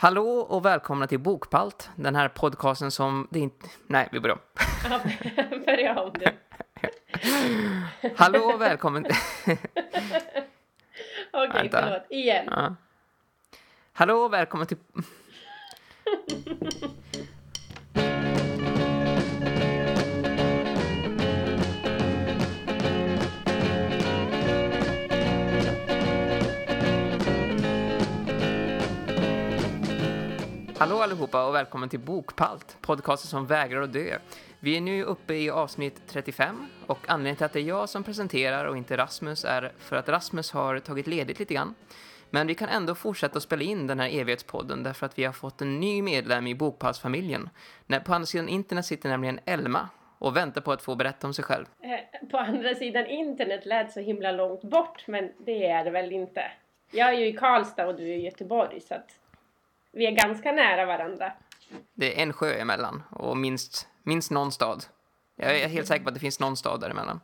Hallå och välkomna till Bokpalt, den här podcasten som det inte... Nej, vi börjar om. Ja, börja om du. Hallå och välkommen... Okej, Vänta. förlåt. Igen. ja. Hallå och välkommen till... Hallå allihopa och välkommen till Bokpalt, podcasten som vägrar att dö. Vi är nu uppe i avsnitt 35 och anledningen till att det är jag som presenterar och inte Rasmus är för att Rasmus har tagit ledigt lite grann. Men vi kan ändå fortsätta att spela in den här evighetspodden därför att vi har fått en ny medlem i Bokpalsfamiljen. På andra sidan internet sitter nämligen Elma och väntar på att få berätta om sig själv. Eh, på andra sidan internet lät så himla långt bort, men det är det väl inte. Jag är ju i Karlstad och du är i Göteborg, så att vi är ganska nära varandra. Det är en sjö emellan och minst, minst någon stad. Jag är helt säker på att det finns någon stad däremellan.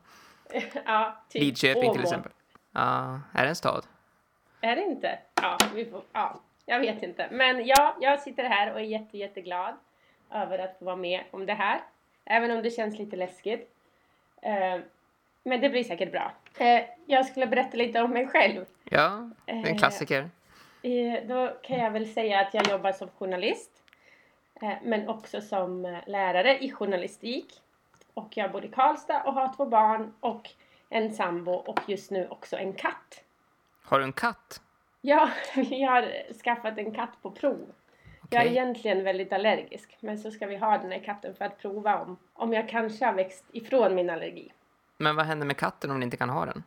ja, typ Lidköping till Åmål. exempel. Ja, är det en stad? Är det inte? Ja, vi får, ja, jag vet inte. Men ja, jag sitter här och är jätte, jätteglad över att få vara med om det här. Även om det känns lite läskigt. Eh, men det blir säkert bra. Eh, jag skulle berätta lite om mig själv. Ja, det är en Eh, klassiker. Eh, Då kan jag väl säga att jag jobbar som journalist. eh, Men också som eh, lärare i journalistik. Och jag bor i Karlstad och har två barn och en sambo och just nu också en katt. Har du en katt? Ja, vi har skaffat en katt på prov. Jag är egentligen väldigt allergisk, men så ska vi ha den här katten för att prova om, om jag kanske har växt ifrån min allergi. Men vad händer med katten om ni inte kan ha den?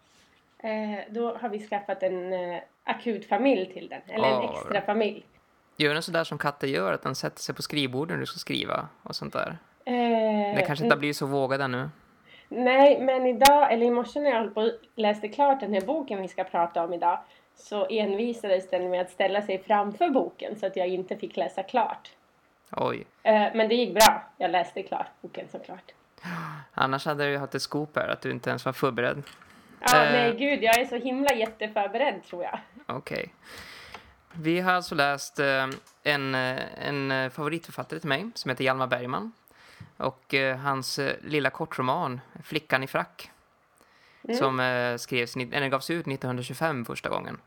Eh, då har vi skaffat en eh, akutfamilj till den, eller Åh, en vad extra familj. Gör den sådär som katter gör, att den sätter sig på skrivbordet när du ska skriva och sånt där? Eh, Det kanske inte har blivit så vågad ännu. Nej, men idag, eller i morse när jag på läste klart den här boken vi ska prata om idag så envisades den med att ställa sig framför boken så att jag inte fick läsa klart. Oj. Eh, men det gick bra. Jag läste klart boken såklart. Annars hade du ju haft ett scoop här, att du inte ens var förberedd. Ja, Eh. nej gud, jag är så himla jätteförberedd tror jag. Okej. Vi har alltså läst eh, en, eh, en eh, favoritförfattare till mig som heter Hjalmar Bergman. Och hans lilla kortroman, Flickan i frack. Mm. Som skrevs, eller gavs ut 1925 första gången.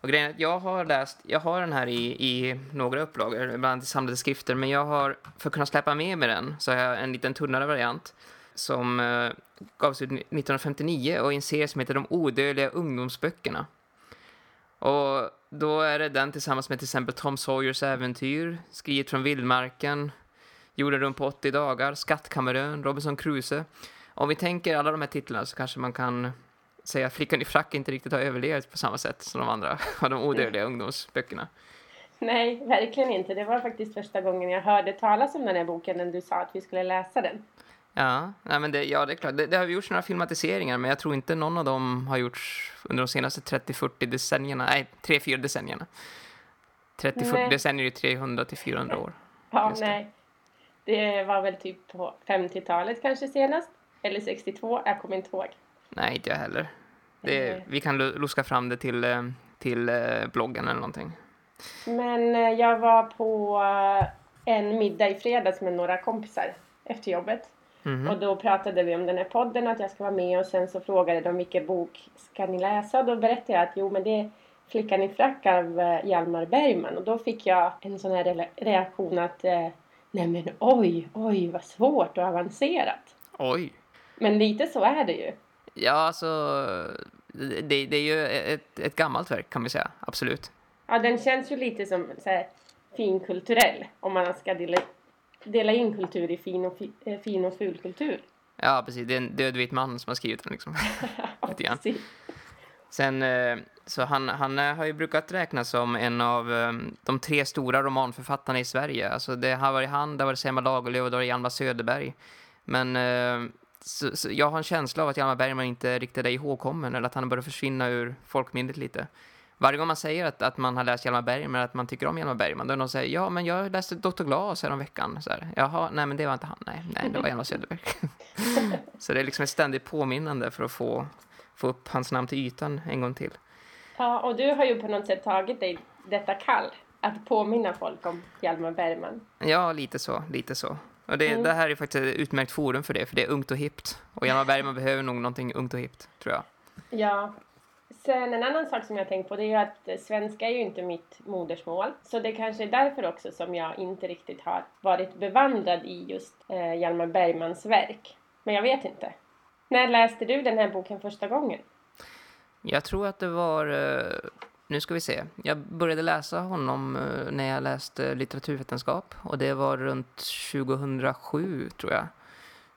Och grejen är att jag har läst, jag har den här i, i några upplagor, bland annat i samlade skrifter, men jag har, för att kunna släppa med mig den, så har jag en liten tunnare variant som eh, gavs ut 1959 och i en serie som heter De odödliga ungdomsböckerna. Och då är det den tillsammans med till exempel Tom Sawyers äventyr, Skriet från vildmarken, Jorden runt på 80 dagar, Skattkammarön, Robinson Crusoe. Om vi tänker alla de här titlarna så kanske man kan säga att Flickan i frack inte riktigt har överlevt på samma sätt som de andra av de odödliga ungdomsböckerna. Nej, verkligen inte. Det var faktiskt första gången jag hörde talas om den här boken när du sa att vi skulle läsa den. Ja, nej men det, ja, det är klart. Det, det har gjorts några filmatiseringar, men jag tror inte någon av dem har gjorts under de senaste 30-40 decennierna. Nej, 3-4 decennierna. 30-40 Nej. decennier är ju 300 till 400 år. Ja, nej. Det var väl typ på 50-talet kanske senast. Eller 62, jag kommer inte ihåg. Nej, inte jag heller. Det, Eh. vi kan lu- luska fram det till, eh, till eh, bloggen eller någonting. Men eh, jag var på en middag i fredags med några kompisar efter jobbet. Mhm. Och då pratade vi om den här podden, att jag ska vara med och sen så frågade de vilken bok ska ni läsa? Och då berättade jag att jo men det är Flickan i frack av eh, Hjalmar Bergman. Och då fick jag en sån här reaktion att eh, nej men oj, oj vad svårt och avancerat. Oj! Men lite så är det ju. Ja, alltså, det, det är ju ett, ett gammalt verk kan vi säga, absolut. Ja, den känns ju lite som så här, finkulturell. Om man ska dela, in kultur i fin och, fi, eh, fin och fulkultur. Ja, precis. Det är en död vit man som har skrivit den liksom. Precis. Sen, eh, så han, han eh, har ju brukat räknas som en av de tre stora romanförfattarna i Sverige. Alltså det har varit han, det har varit Selma Lagerlöf och det har varit Hjalmar Söderberg. Men så, så jag har en känsla av att Hjalmar Bergman inte riktigt är ihågkommen eller att han börjar försvinna ur folkminnet lite. Varje gång man säger att, att man har läst Hjalmar Bergman, att man tycker om Hjalmar Bergman, då är någon säger ja, men jag läste Dr. Glas här om veckan. Så här, Jaha, nej, men det var inte han. Nej, nej det var Hjalmar Söderberg. så det är liksom ett ständigt påminnande för att få, få upp hans namn till ytan en gång till. Ja, och du har ju på något sätt tagit dig detta kall att påminna folk om Hjalmar Bergman. Ja, lite så, lite så. Och det, Mm. det här är faktiskt ett utmärkt forum för det, för det är ungt och hippt. Och Hjalmar Bergman behöver nog någonting ungt och hippt, tror jag. Ja. Sen en annan sak som jag tänkt på det är ju att eh, svenska är ju inte mitt modersmål. Så det kanske är därför också som jag inte riktigt har varit bevandrad i just eh, Hjalmar Bergmans verk. Men jag vet inte. När läste du den här boken första gången? Jag tror att det var... eh, Nu ska vi se. Jag började läsa honom eh, när jag läste litteraturvetenskap. Och det var runt 2007, tror jag.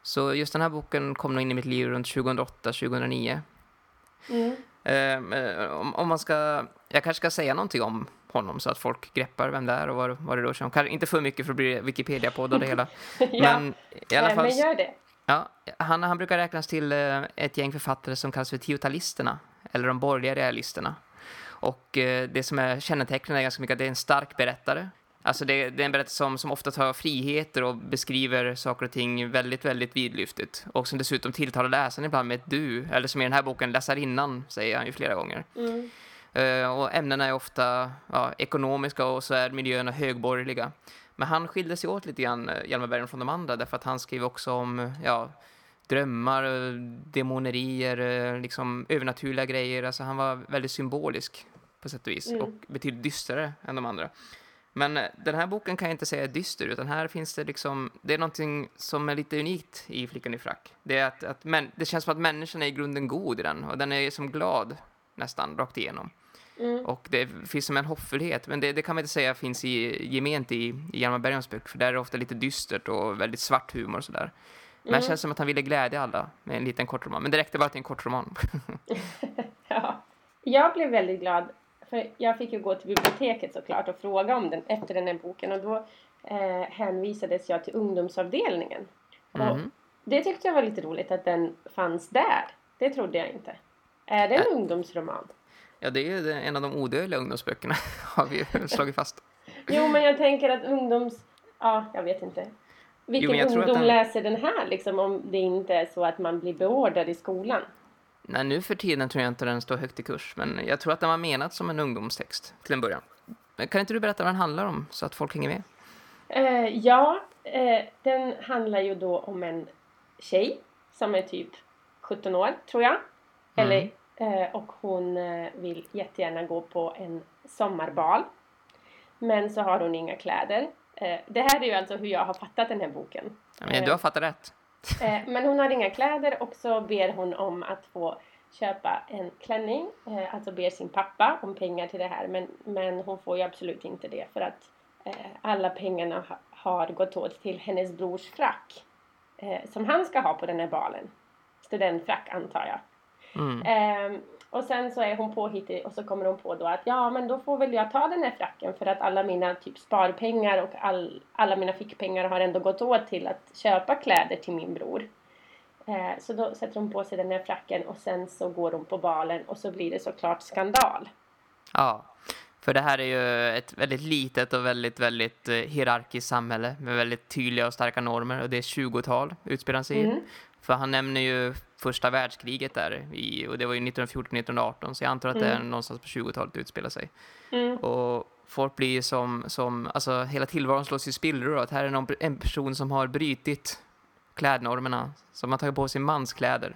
Så just den här boken kom nog in i mitt liv runt 2008-2009. Mm. Eh, om, om man ska... Jag kanske ska säga någonting om honom så att folk greppar vem det är och vad, vad det rör sig om. Kanske inte för mycket för att bli Wikipedia-podd och det hela. ja, Men i alla fall... men gör det. Ja, han, han brukar räknas till eh, ett gäng författare som kallas för tiotalisterna, eller de borgerliga realisterna. Och eh, det som är kännetecknande är ganska mycket att det är en stark berättare. Alltså det, det är en berättare som, som ofta tar friheter och beskriver saker och ting väldigt, väldigt vidlyftigt. Och som dessutom tilltalar läsaren ibland med ett du, eller som i den här boken läsarinnan, säger han ju flera gånger. Mm. Eh, och ämnena är ofta ja, ekonomiska och så är miljöerna högborgerliga. Men han skilde sig åt lite grann, eh, Hjalmar Bergman, från de andra därför att han skrev också om ja, drömmar, eh, demonerier, liksom övernaturliga grejer. Alltså han var väldigt symbolisk på sätt och vis Mm. och betydligt dystrare än de andra. Men eh, den här boken kan jag inte säga är dyster, utan här finns det liksom, det är någonting som är lite unikt i Flickan i frack. Det, är att, att men, det känns som att människan är i grunden god i den, och den är som glad nästan rakt igenom. Mm. Och det finns som en hoppfullhet, men det, det kan man inte säga finns i, gement i, i Hjalmar Bergmans böcker, för där är det ofta lite dystert och väldigt svart humor och sådär. Men Mm. det känns som att han ville glädja alla med en liten kort roman. Men det räckte bara till en kort roman. Ja. Jag blev väldigt glad för jag fick ju gå till biblioteket såklart och fråga om den efter den här boken och då eh, hänvisades jag till ungdomsavdelningen. Mhm. det tyckte jag var lite roligt att den fanns där. Det trodde jag inte. Är det en Ä- ungdomsroman? Ja, det är en av de odödliga ungdomsböckerna, har vi slagit fast. Jo, men jag tänker att ungdoms... Ja, jag vet inte. Vilken att ungdom den- läser den här liksom om det inte är så att man blir beordrad i skolan? Nej, nu för tiden tror jag inte den står högt i kurs, men jag tror att den var menat som en ungdomstext till en början. Kan inte du berätta vad den handlar om, så att folk hänger med? Eh, ja, eh, den handlar ju då om en tjej som är typ 17 år, tror jag. Eller, eh, och hon eh, vill jättegärna gå på en sommarbal. Men så har hon inga kläder. Eh, det här är ju alltså hur jag har fattat den här boken. Men du har fattat rätt. Eh, men hon har inga kläder och så ber hon om att få köpa en klänning. Eh, alltså ber sin pappa om pengar till det här. Men, men hon får ju absolut inte det för att eh, alla pengarna ha, har gått åt till hennes brors frack. Som han ska ha på den här balen. Studentfrack antar jag. Mm. Och sen så är hon påhittig och så kommer hon på då att ja men då får väl jag ta den här fracken för att alla mina typ sparpengar och all, alla mina fickpengar har ändå gått åt till att köpa kläder till min bror. Eh, så då sätter hon på sig den här fracken och sen så går hon på balen och så blir det såklart skandal. Ja, för det här är ju ett väldigt litet och väldigt, väldigt eh, hierarkiskt samhälle med väldigt tydliga och starka normer och det är 20-tal utspelar sig. Mm. För han nämner ju första världskriget där i, och det var ju 1914-1918 så jag antar att det är Mm. någonstans på 20-talet utspelar sig. Mm. Och folk blir ju som, som, alltså hela tillvaron slås i spillror att här är någon, en person som har brytit klädnormerna, som har tagit på sig manskläder.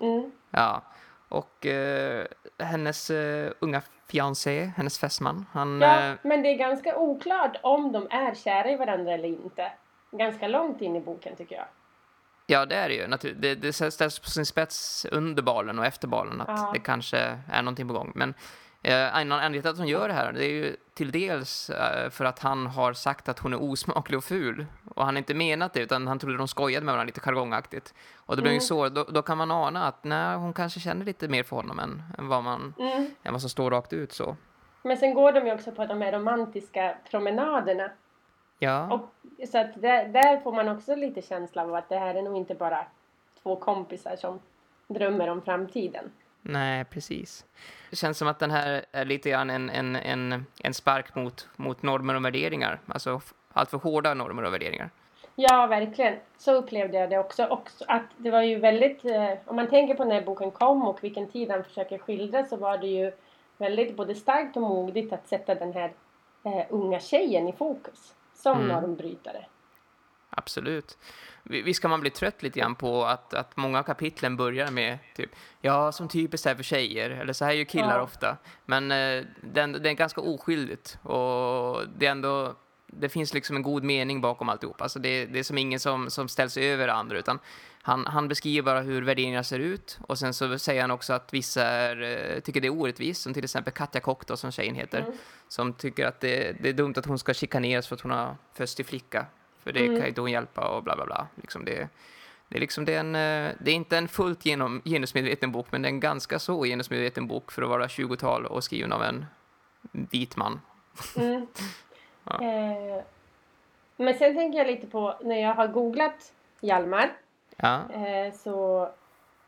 Mm. Ja, och eh, hennes eh, unga fiancé, hennes fästman, han... Ja, eh, men det är ganska oklart om de är kära i varandra eller inte. Ganska långt in i boken tycker jag. Ja, det är det ju. Det, det ställs på sin spets under balen och efter balen att Ja. det kanske är någonting på gång. Men eh, en anledning till att hon gör det här, det är ju till dels eh, för att han har sagt att hon är osmaklig och ful. Och han har inte menat det, utan han trodde de skojade med varandra lite jargongaktigt. Och det blir ju Mm. så, då, då kan man ana att nej, hon kanske känner lite mer för honom än, än, vad, man, Mm. än vad som står rakt ut så. Men sen går de ju också på de här romantiska promenaderna. Ja. Och, så att där, där får man också lite känsla av att det här är nog inte bara två kompisar som drömmer om framtiden. Nej, precis. Det känns som att den här är lite grann en, en, en, en spark mot, mot normer och värderingar. Alltså allt för hårda normer och värderingar. Ja, verkligen. Så upplevde jag det också. också att det var ju väldigt, eh, om man tänker på när boken kom och vilken tid han försöker skildra så var det ju väldigt både starkt och modigt att sätta den här eh, unga tjejen i fokus som Mm. normbrytare. Absolut. Vi- Visst kan man bli trött lite grann på att, att många kapitlen börjar med typ ja, som typiskt är för tjejer, eller så här är ju killar Ja. ofta. Men eh, det, är, det är ganska oskyldigt och det är ändå det finns liksom en god mening bakom alltihop. Alltså det, det är som ingen som, som ställs över andra utan han, han beskriver bara hur värderingarna ser ut och sen så säger han också att vissa är, eh, tycker det är orättvist, som till exempel Katja Kock då, som tjejen heter, Mm. som tycker att det, det är dumt att hon ska chikaneras för att hon har fötts till flicka. För det Mm. kan ju inte hon hjälpa och bla bla bla. Liksom det, det är liksom det är, en, eh, det är inte en fullt genom, genusmedveten bok, men det är en ganska så genusmedveten bok för att vara 20-tal och skriven av en vit man. Mm. Ja. Eh, men sen tänker jag lite på när jag har googlat Hjalmar Ja, eh, så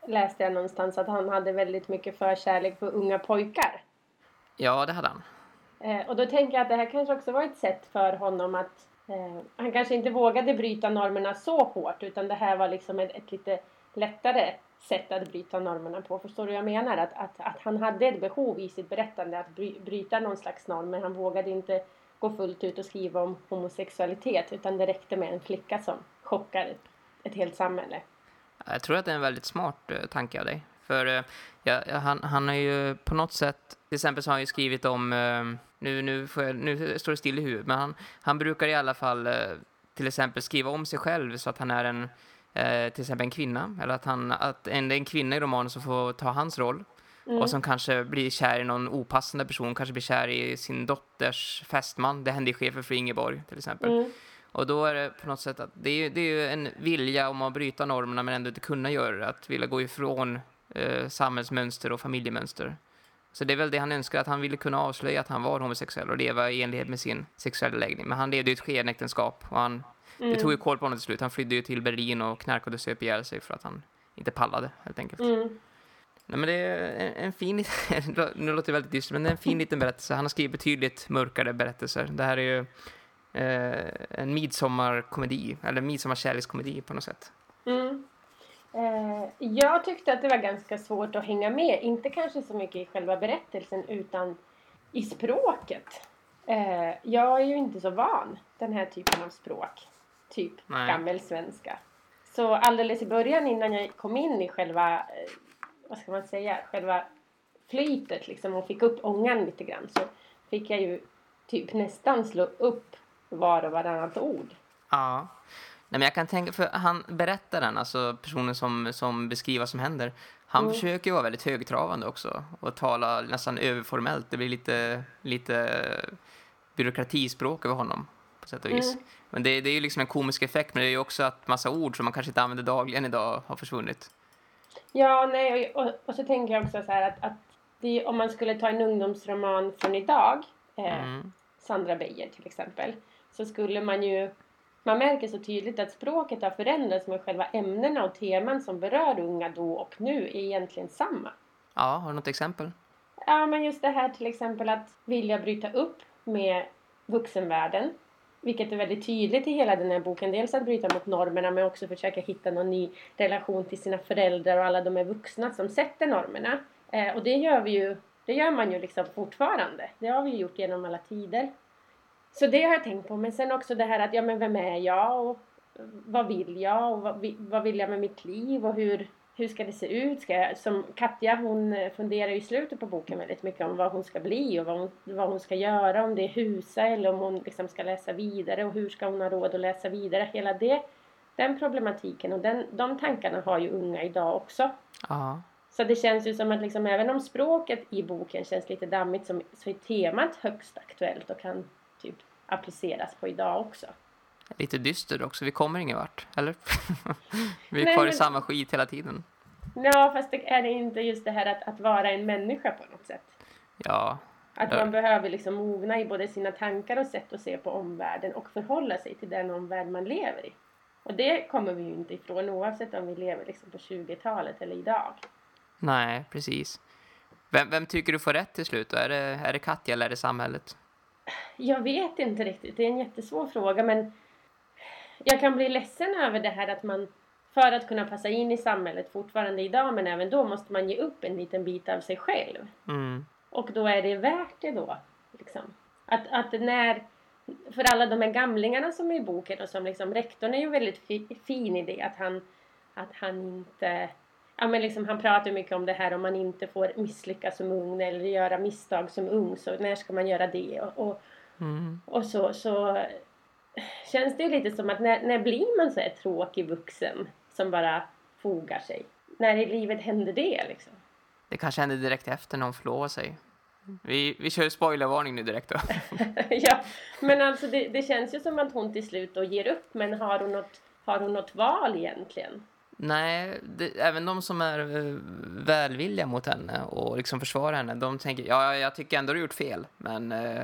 läste jag någonstans att han hade väldigt mycket förkärlek för unga pojkar. ja det hade han. Eh, och då tänker jag att det här kanske också var ett sätt för honom att eh, han kanske inte vågade bryta normerna så hårt utan det här var liksom ett, ett lite lättare sätt att bryta normerna på. Förstår du vad jag menar? Att, att, att han hade ett behov i sitt berättande att bry, bryta någon slags norm men han vågade inte gå fullt ut och skriva om homosexualitet utan det räckte med en flicka som chockar ett, helt samhälle. Jag tror att det är en väldigt smart eh, tanke av dig. För eh, ja, han, han har ju på något sätt, till exempel så har han ju skrivit om, eh, nu, nu, får jag, nu står det still i huvudet, men han, han brukar i alla fall eh, till exempel skriva om sig själv så att han är en, till exempel en kvinna, eller att, han, att en, det är en kvinna i romanen som får ta hans roll Mm. och som kanske blir kär i någon opassande person, kanske blir kär i sin dotters fästman. Det hände i Chefen för Ingeborg till exempel. Mm. Och då är det på något sätt att det är, det är ju en vilja om att bryta normerna men ändå inte kunna göra det. Att vilja gå ifrån eh, samhällsmönster och familjemönster. Så det är väl det han önskar, att han ville kunna avslöja att han var homosexuell och leva i enlighet med sin sexuella läggning. Men han levde ju ett skenäktenskap och han, Mm. det tog ju koll på honom till slut. Han flydde ju till Berlin och knarkade och söp ihjäl sig för att han inte pallade helt enkelt. Mm. Nej, men det är en, fin, nu låter det väldigt dystert, men det är en fin liten berättelse. Han har skrivit betydligt mörkare berättelser. Det här är ju eh, en midsommarkomedi, eller midsommarkärlekskomedi på något sätt. Mm. Eh, jag tyckte att det var ganska svårt att hänga med. Inte kanske så mycket i själva berättelsen utan i språket. Eh, jag är ju inte så van den här typen av språk. Typ Nej. gammelsvenska. Så alldeles i början innan jag kom in i själva, eh, vad ska man säga, själva flytet liksom och fick upp ångan lite grann så fick jag ju typ nästan slå upp var och varannat ord. Ja. Nej, men jag kan tänka, för han berättaren, alltså personen som, som beskriver vad som händer, han Mm. försöker ju vara väldigt högtravande också och tala nästan överformellt. Det blir lite, lite byråkratispråk över honom på sätt och vis. Mm. Men det, det är ju liksom en komisk effekt, men det är ju också att massa ord som man kanske inte använder dagligen idag har försvunnit. Ja, nej, och, och, och så tänker jag också så här att, att det, om man skulle ta en ungdomsroman från idag, eh, Mm. Sandra Beijer till exempel, så skulle man ju man märker så tydligt att språket har förändrats men själva ämnena och teman som berör unga då och nu är egentligen samma. Ja, har du något exempel? Ja, men just det här till exempel att vilja bryta upp med vuxenvärlden. Vilket är väldigt tydligt i hela den här boken. Dels att bryta mot normerna men också försöka hitta någon ny relation till sina föräldrar och alla de här vuxna som sätter normerna. Eh, och det gör vi ju, det gör man ju liksom fortfarande. Det har vi ju gjort genom alla tider. Så det har jag tänkt på. Men sen också det här att, ja men vem är jag och vad vill jag och vad, vad vill jag med mitt liv och hur, hur ska det se ut? Ska jag, som Katja hon eh, funderar ju i slutet på boken väldigt mycket om vad hon ska bli och vad hon, vad hon ska göra. Om det är husa eller om hon liksom ska läsa vidare och hur ska hon ha råd att läsa vidare. Hela det, den problematiken och den, de tankarna har ju unga idag också. Ja. Så det känns ju som att liksom, även om språket i boken känns lite dammigt så är temat högst aktuellt och kan typ appliceras på idag också. Lite dyster också, vi kommer ingen vart, eller? vi är Nej, kvar i samma skit hela tiden. Ja, fast det är det inte just det här att, att vara en människa på något sätt. Ja, Att man behöver liksom mogna i både sina tankar och sätt att se på omvärlden och förhålla sig till den omvärld man lever i. Och det kommer vi ju inte ifrån oavsett om vi lever liksom på 20-talet eller idag. nej, precis. Vem, vem tycker du får rätt till slut då? Är det, är det Katja eller är det samhället? Jag vet inte riktigt, det är en jättesvår fråga men jag kan bli ledsen över det här att man för att kunna passa in i samhället fortfarande idag men även då måste man ge upp en liten bit av sig själv. Mm. Och då är det värt det då. Liksom. Att, att när, för alla de här gamlingarna som är i boken och som liksom, rektorn är ju väldigt fi, fin i det att han, att han inte Ja men liksom han pratar mycket om det här om man inte får misslyckas som ung eller göra misstag som ung så när ska man göra det och, och, Mm. och så, så känns det ju lite som att när, när blir man så här tråkig vuxen som bara fogar sig? När i livet händer det liksom? Det kanske händer direkt efter någon förlovar sig. Vi, vi kör spoilervarning nu direkt då. ja, men alltså det, det känns ju som att hon till slut då ger upp men har hon något, har hon något val egentligen? Nej, det, även de som är eh, välvilliga mot henne och liksom försvarar henne, de tänker ja, jag tycker ändå du har gjort fel, men eh,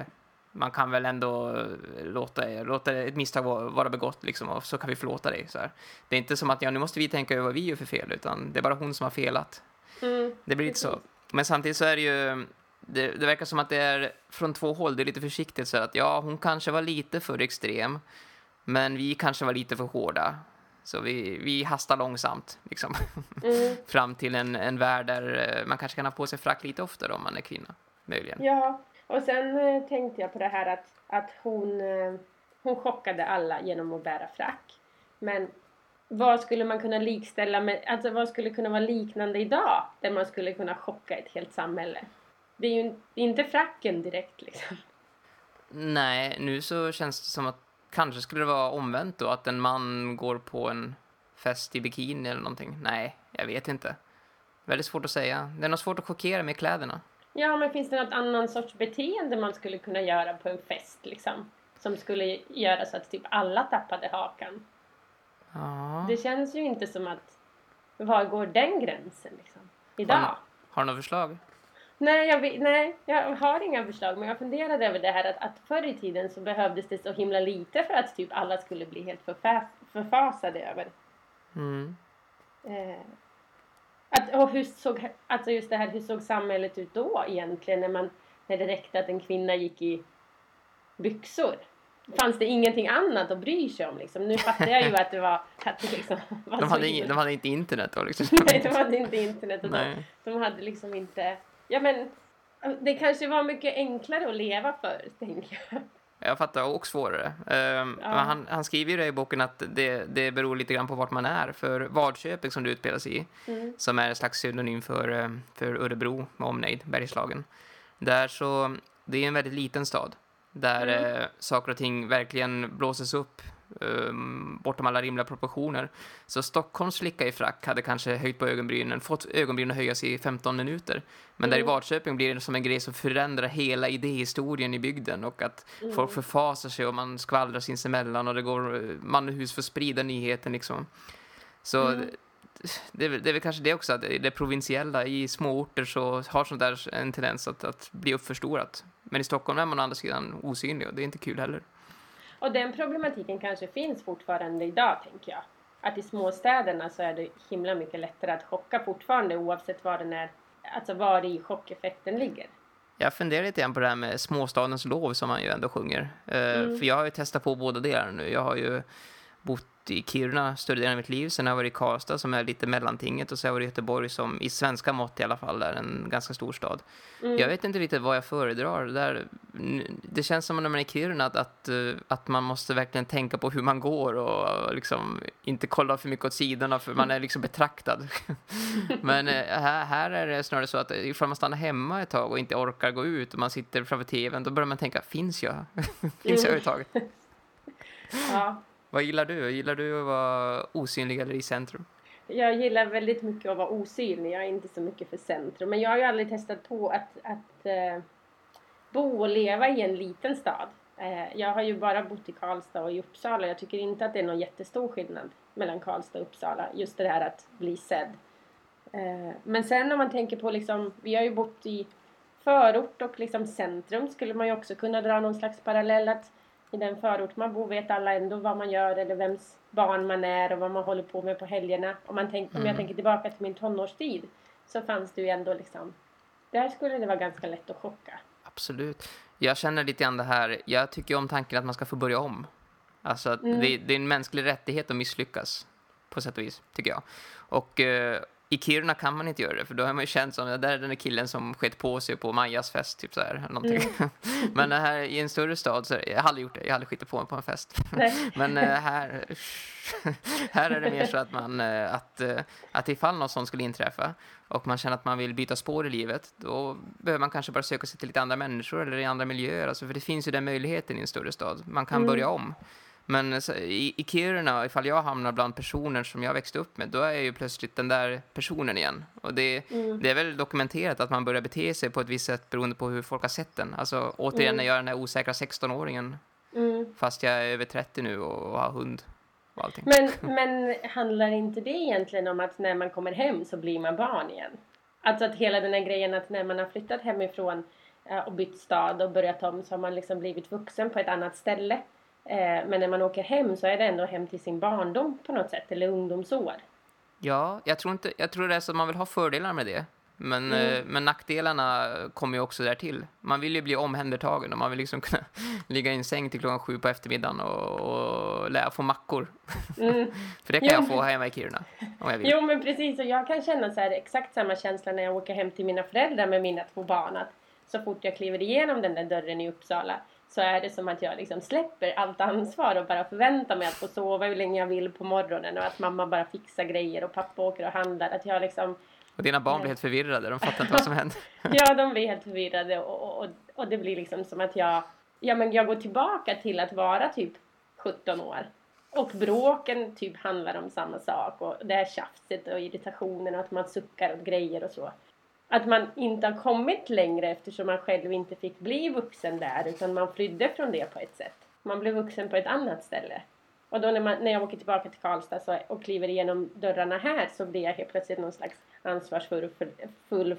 man kan väl ändå låta, låta ett misstag vara, vara begått liksom, och så kan vi förlåta dig. Så här. Det är inte som att ja, nu måste vi tänka över vad vi gör för fel, utan det är bara hon som har felat. Mm. Det blir lite så. Men samtidigt så är det ju, det, det verkar som att det är från två håll, det är lite försiktigt så att ja, hon kanske var lite för extrem, men vi kanske var lite för hårda. Så vi, vi hastar långsamt, liksom. Mm. Fram till en, en värld där eh, man kanske kan ha på sig frack lite oftare om man är kvinna. Möjligen. Ja, och sen eh, tänkte jag på det här att, att hon, eh, hon chockade alla genom att bära frack. Men vad skulle man kunna likställa med, alltså vad skulle kunna vara liknande idag? Där man skulle kunna chocka ett helt samhälle. Det är ju inte fracken direkt liksom. Nej, nu så känns det som att kanske skulle det vara omvänt då, att en man går på en fest i bikini eller någonting. Nej, jag vet inte. Väldigt svårt att säga. Det är nog svårt att chockera med kläderna. Ja, men finns det något annan sorts beteende man skulle kunna göra på en fest liksom? Som skulle göra så att typ alla tappade hakan. Ja. Det känns ju inte som att, var går den gränsen liksom? Idag? Har, har du något förslag? Nej jag, nej, jag har inga förslag men jag funderade över det här att, att förr i tiden så behövdes det så himla lite för att typ alla skulle bli helt förfasade över. Mm. Eh, att, och hur såg, alltså just det här, hur såg samhället ut då egentligen när, man, när det räckte att en kvinna gick i byxor? Fanns det ingenting annat att bry sig om liksom? Nu fattar jag ju att det var, att det liksom var De, hade ing, de hade inte internet då liksom. Nej, de hade inte internet och de, de hade liksom inte... Ja men, det kanske var mycket enklare att leva för, tänker jag. Jag fattar, och svårare. Ehm, Ja. han, han skriver ju det i boken att det, det beror lite grann på vart man är. För Vadköping som det utspelar sig i, Mm. som är en slags synonym för, eh, för Örebro med omnejd, Bergslagen. Där så, det är en väldigt liten stad. Där Mm. eh, saker och ting verkligen blåses upp um, bortom alla rimliga proportioner. Så Stockholms flicka i frack hade kanske höjt på ögonbrynen, fått ögonbrynen att höjas i 15 minuter. Men där i Mm. Vadköping blir det som en grej som förändrar hela idéhistorien i bygden och att Mm. folk förfasar sig och man skvallrar sinsemellan och det går eh, man och hus för att sprida nyheten liksom. Så Mm. det, det är väl kanske det också, att det provinsiella i små orter så har sånt där en tendens att, att bli uppförstorat. Men i Stockholm är man å andra sidan osynlig och det är inte kul heller. Och den problematiken kanske finns fortfarande idag, tänker jag. Att i småstäderna så är det himla mycket lättare att chocka fortfarande oavsett var den är, alltså var i chockeffekten ligger. Jag funderar lite grann på det här med småstadens lov som man ju ändå sjunger. Eh, Mm. För jag har ju testat på båda delarna nu. Jag har ju bott i Kiruna större delen av mitt liv. Sen har jag varit i Karlstad som är lite mellantinget och så har jag varit i Göteborg som i svenska mått i alla fall är en ganska stor stad. Mm. Jag vet inte riktigt vad jag föredrar. Där, det känns som när man är i Kiruna att, att, eh, att man måste verkligen tänka på hur man går och liksom inte kolla för mycket åt sidorna för man är liksom betraktad. Men eh, här, här är det snarare så att ifall man stannar hemma ett tag och inte orkar gå ut och man sitter framför tvn, då börjar man tänka, finns jag? finns jag överhuvudtaget? Ja. Vad gillar du? Gillar du att vara osynlig eller i centrum? Jag gillar väldigt mycket att vara osynlig. Jag är inte så mycket för centrum. Men jag har ju aldrig testat på att, att eh, bo och leva i en liten stad. Eh, jag har ju bara bott i Karlstad och i Uppsala. Jag tycker inte att det är någon jättestor skillnad mellan Karlstad och Uppsala. Just det här att bli sedd. Eh, men sen om man tänker på liksom, vi har ju bott i förort och liksom centrum skulle man ju också kunna dra någon slags parallell att i den förort man bor vet alla ändå vad man gör eller vems barn man är och vad man håller på med på helgerna. Om, man tänk, om jag Mm. tänker tillbaka till min tonårstid så fanns det ju ändå liksom där skulle det vara ganska lätt att chocka. Absolut. Jag känner lite grann det här, jag tycker om tanken att man ska få börja om. Alltså Mm. det, det är en mänsklig rättighet att misslyckas, på sätt och vis, tycker jag. Och eh, I Kiruna kan man inte göra det, för då är man ju känd som, där är den där killen som skett på sig på Majas fest, typ så här, någonting. Mm. Men här i en större stad, så jag har aldrig gjort det, jag har aldrig skitit på mig på en fest. Men eh, här, här är det mer så att man, eh, att, eh, att ifall något sånt skulle inträffa och man känner att man vill byta spår i livet, då behöver man kanske bara söka sig till lite andra människor eller i andra miljöer, alltså, för det finns ju den möjligheten i en större stad. Man kan mm. börja om. Men i, i Kiruna, ifall jag hamnar bland personer som jag växte upp med, då är jag ju plötsligt den där personen igen. Och det, mm. det är väl dokumenterat att man börjar bete sig på ett visst sätt beroende på hur folk har sett den. Alltså återigen mm. när jag är den där osäkra 16-åringen, mm. fast jag är över 30 nu och, och har hund. Och allting. Men, men handlar inte det egentligen om att när man kommer hem så blir man barn igen? Alltså att hela den här grejen att när man har flyttat hemifrån eh, och bytt stad och börjat om så har man liksom blivit vuxen på ett annat ställe. Eh, men när man åker hem så är det ändå hem till sin barndom på något sätt, eller ungdomsår. Ja, jag tror, inte, jag tror det är så att man vill ha fördelar med det. Men, mm. Eh, men nackdelarna kommer ju också där till. Man vill ju bli omhändertagen och man vill liksom kunna ligga i en säng till klockan sju på eftermiddagen och, och lära få mackor. Mm. För det kan jo, jag få hemma i Kiruna om jag vill. Jo men precis och jag kan känna så här, exakt samma känsla när jag åker hem till mina föräldrar med mina två barn. Att så fort jag kliver igenom den där dörren i Uppsala så är det som att jag liksom släpper allt ansvar och bara förväntar mig att få sova hur länge jag vill på morgonen och att mamma bara fixar grejer och pappa åker och handlar. Att jag liksom... Och dina barn blir helt förvirrade, de fattar inte vad som händer. ja, de blir helt förvirrade och, och, och det blir liksom som att jag, ja men jag går tillbaka till att vara typ 17 år. Och bråken typ handlar om samma sak och det här tjafset och irritationen och att man suckar åt grejer och så att man inte har kommit längre eftersom man själv inte fick bli vuxen där utan man flydde från det på ett sätt. Man blev vuxen på ett annat ställe. Och då när, man, när jag åker tillbaka till Karlstad så, och kliver igenom dörrarna här så blir jag helt plötsligt någon slags ansvarsfull för, full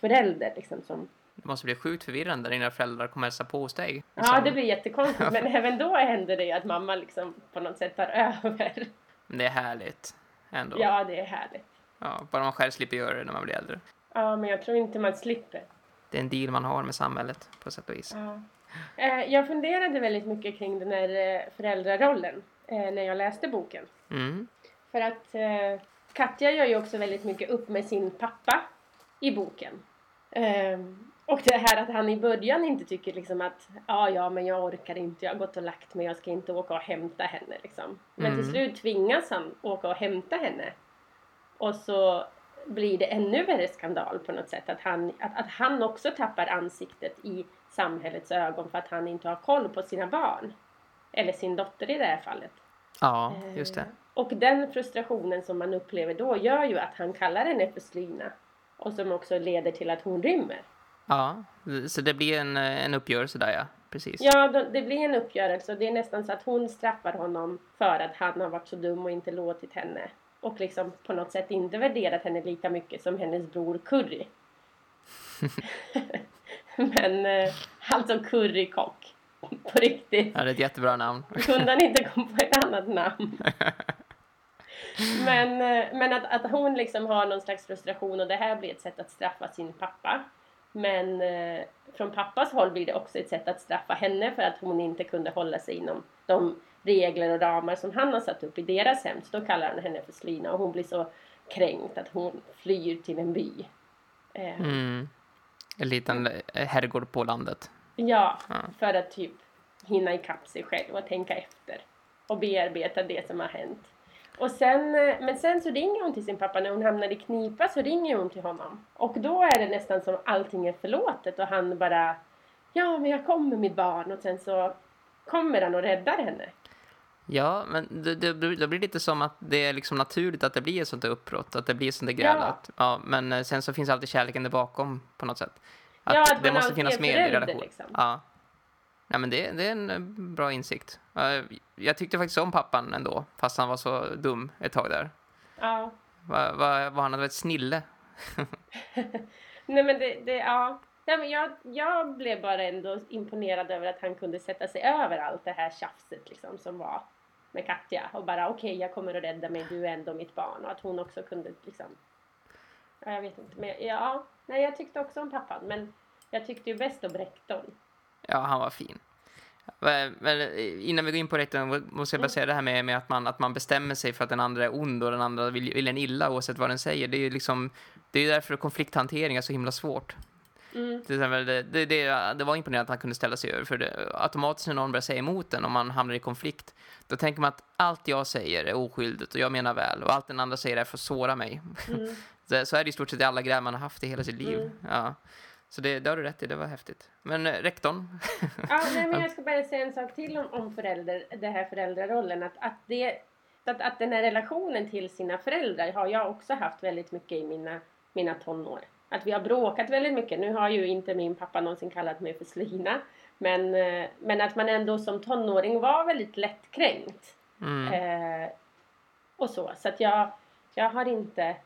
förälder. Liksom, som... Det måste bli sjukt förvirrande när dina föräldrar kommer hälsa på hos dig. Liksom. Ja, det blir jättekonstigt. men även då händer det att mamma liksom på något sätt tar över. Men det är härligt ändå. Ja, det är härligt. Ja, bara man själv slipper göra det när man blir äldre. Ja, men jag tror inte man slipper. Det är en deal man har med samhället på sätt och vis. Ja. Eh, jag funderade väldigt mycket kring den här eh, föräldrarollen eh, när jag läste boken. Mm. För att Katja gör ju också väldigt mycket upp med sin pappa i boken. Och det här att han i början inte tycker liksom att ja, ja, men jag orkar inte, jag har gått och lagt mig, jag ska inte åka och hämta henne liksom. Men mm. till slut tvingas han åka och hämta henne. Och så blir det ännu värre skandal på något sätt. Att han, att, att han också tappar ansiktet i samhällets ögon för att han inte har koll på sina barn. Eller sin dotter i det här fallet. Ja, just det. Eh, och den frustrationen som man upplever då gör ju att han kallar henne för Slyna. Och som också leder till att hon rymmer. Ja, så det blir en, en uppgörelse där ja, precis. Ja, det blir en uppgörelse. Det är nästan så att hon straffar honom för att han har varit så dum och inte låtit henne och liksom på något sätt inte värderat henne lika mycket som hennes bror Curry. Men eh, alltså Currykock. På riktigt. Ja, det är ett jättebra namn. Kunde han inte komma på ett annat namn? men eh, men att, att hon liksom har någon slags frustration och det här blir ett sätt att straffa sin pappa. Men eh, från pappas håll blir det också ett sätt att straffa henne för att hon inte kunde hålla sig inom de regler och ramar som han har satt upp i deras hem. Så då kallar han henne för Slina och hon blir så kränkt att hon flyr till en by. Eh. Mm. En liten herrgård på landet. Ja, ja, för att typ hinna ikapp sig själv och tänka efter. Och bearbeta det som har hänt. Och sen, eh, men sen så ringer hon till sin pappa när hon hamnar i knipa så ringer hon till honom. Och då är det nästan som allting är förlåtet och han bara Ja men jag kommer mitt barn och sen så kommer han och räddar henne. Ja, men det, det, det, blir lite som att det är liksom naturligt att det blir ett sånt där uppbrott, att det blir sånt där gräl. Ja. ja. men eh, sen så finns alltid kärleken där bakom på något sätt. Att ja, att det måste finnas med i relation. Liksom. Ja. ja, men det, det är en eh, bra insikt. Jag tyckte faktiskt om pappan ändå, fast han var så dum ett tag där. Ja. Var, var, var han ett snille? Nej, men det, det ja. Nej, men jag, jag blev bara ändå imponerad över att han kunde sätta sig över allt det här tjafset liksom, som var med Katja och bara okej okay, jag kommer att rädda mig, du är ändå mitt barn och att hon också kunde liksom jag vet inte, men ja, nej jag tyckte också om pappan men jag tyckte ju bäst om rektorn. Ja, han var fin. Men innan vi går in på rätten måste jag bara säga det här med, med, att, man, att man bestämmer sig för att den andra är ond och den andra vill, vill en illa oavsett vad den säger. Det är ju liksom, det är därför konflikthantering är så himla svårt. Mm. Till exempel, det, det, det, det, var imponerande att han kunde ställa sig över. För det, automatiskt när någon börjar säga emot en, om man hamnar i konflikt, då tänker man att allt jag säger är oskyldigt och jag menar väl. Och allt den andra säger är för att såra mig. Mm. så är det i stort sett i alla grejer man har haft i hela sitt liv. Mm. Ja. Så det, det har du rätt i, det var häftigt. Men eh, rektorn? ja, nej, men jag ska bara säga en sak till om, om förälder, det här föräldrarollen. Att, att, det, att, att den här relationen till sina föräldrar har jag också haft väldigt mycket i mina, mina tonår. Att vi har bråkat väldigt mycket. Nu har ju inte min pappa någonsin kallat mig för Slina. Men, eh, men att man ändå som tonåring var väldigt lättkränkt. Mm. Eh, och så. Så att jag, jag har inte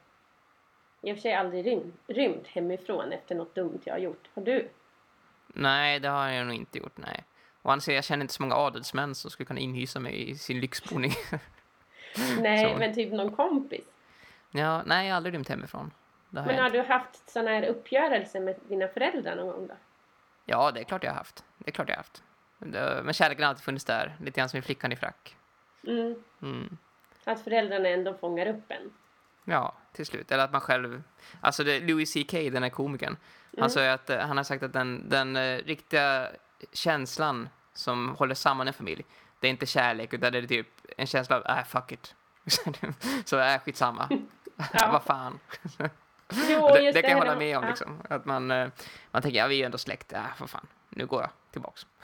i och för sig aldrig rym, rymt hemifrån efter något dumt jag har gjort. Har du? Nej, det har jag nog inte gjort, nej. Och han säger, jag känner inte så många adelsmän som skulle kunna inhysa mig i sin lyxboning. nej, så. men typ någon kompis? Ja, nej, jag har aldrig rymt hemifrån. Har men har du haft sådana här uppgörelser med dina föräldrar någon gång då? Ja, det är klart jag har haft. Det är klart jag har haft. Men kärleken har alltid funnits där. Lite grann som i flickan i frack. Mm. Mm. Att föräldrarna ändå fångar upp en. Ja, till slut. Eller att man själv... Alltså det, Louis CK, den här komikern. Mm. Han, sa att, han har sagt att den, den uh, riktiga känslan som håller samman en familj, det är inte kärlek utan det är typ en känsla av, äh, fuck it. så är äh, skitsamma. ja. Vad fan. Jo, det, det, kan jag hålla med om. Liksom. Att man, uh, man tänker, ja vi är ändå släkt, äh, för fan, nu går jag tillbaks.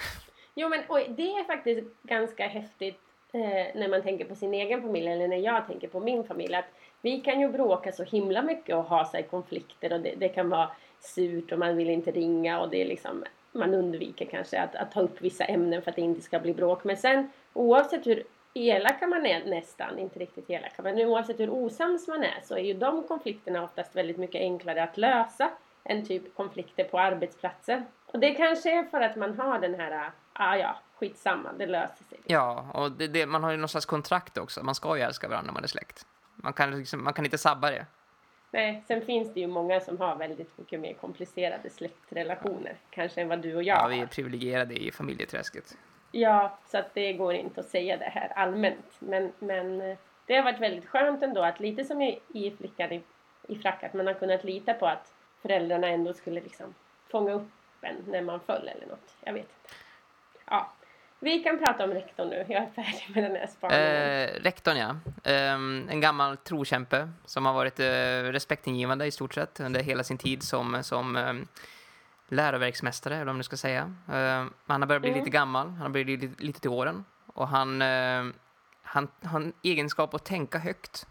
Jo men oj, det är faktiskt ganska häftigt eh, när man tänker på sin egen familj eller när jag tänker på min familj. Att vi kan ju bråka så himla mycket och ha sig konflikter och det, det, kan vara surt och man vill inte ringa och det är liksom man undviker kanske att, att ta upp vissa ämnen för att det inte ska bli bråk. Men sen oavsett hur elaka man är nästan, inte riktigt elaka, men oavsett hur osams man är så är ju de konflikterna oftast väldigt mycket enklare att lösa än typ konflikter på arbetsplatser. Och det kanske är för att man har den här, ah ja, skitsamma, det löser sig. Ja, och det, det, man har ju någon slags kontrakt också. Man ska ju älska varandra när man är släkt. Man kan, liksom, man kan inte sabba det. Nej, sen finns det ju många som har väldigt mycket mer komplicerade släktrelationer. Kanske än vad du och jag Ja, vi är privilegierade i familjeträsket. Ja, så att det går inte att säga det här allmänt. Men, men eh, det har varit väldigt skönt ändå att lite som i, i Flickan i, i frack, att man har kunnat lita på att föräldrarna ändå skulle liksom fånga upp en när man föll eller något. Jag vet inte. Ja, vi kan prata om rektorn nu. Jag är färdig med den här spaningen. Eh, rektorn, ja. Eh, en gammal trokämpe som har varit eh, respektingivande i stort sett under hela sin tid som, som eh, läroverksmästare, eller om du ska säga. Eh, han har börjat bli mm. lite gammal. Han har blivit lite, lite till åren. Och han, eh, han har en egenskap att tänka högt.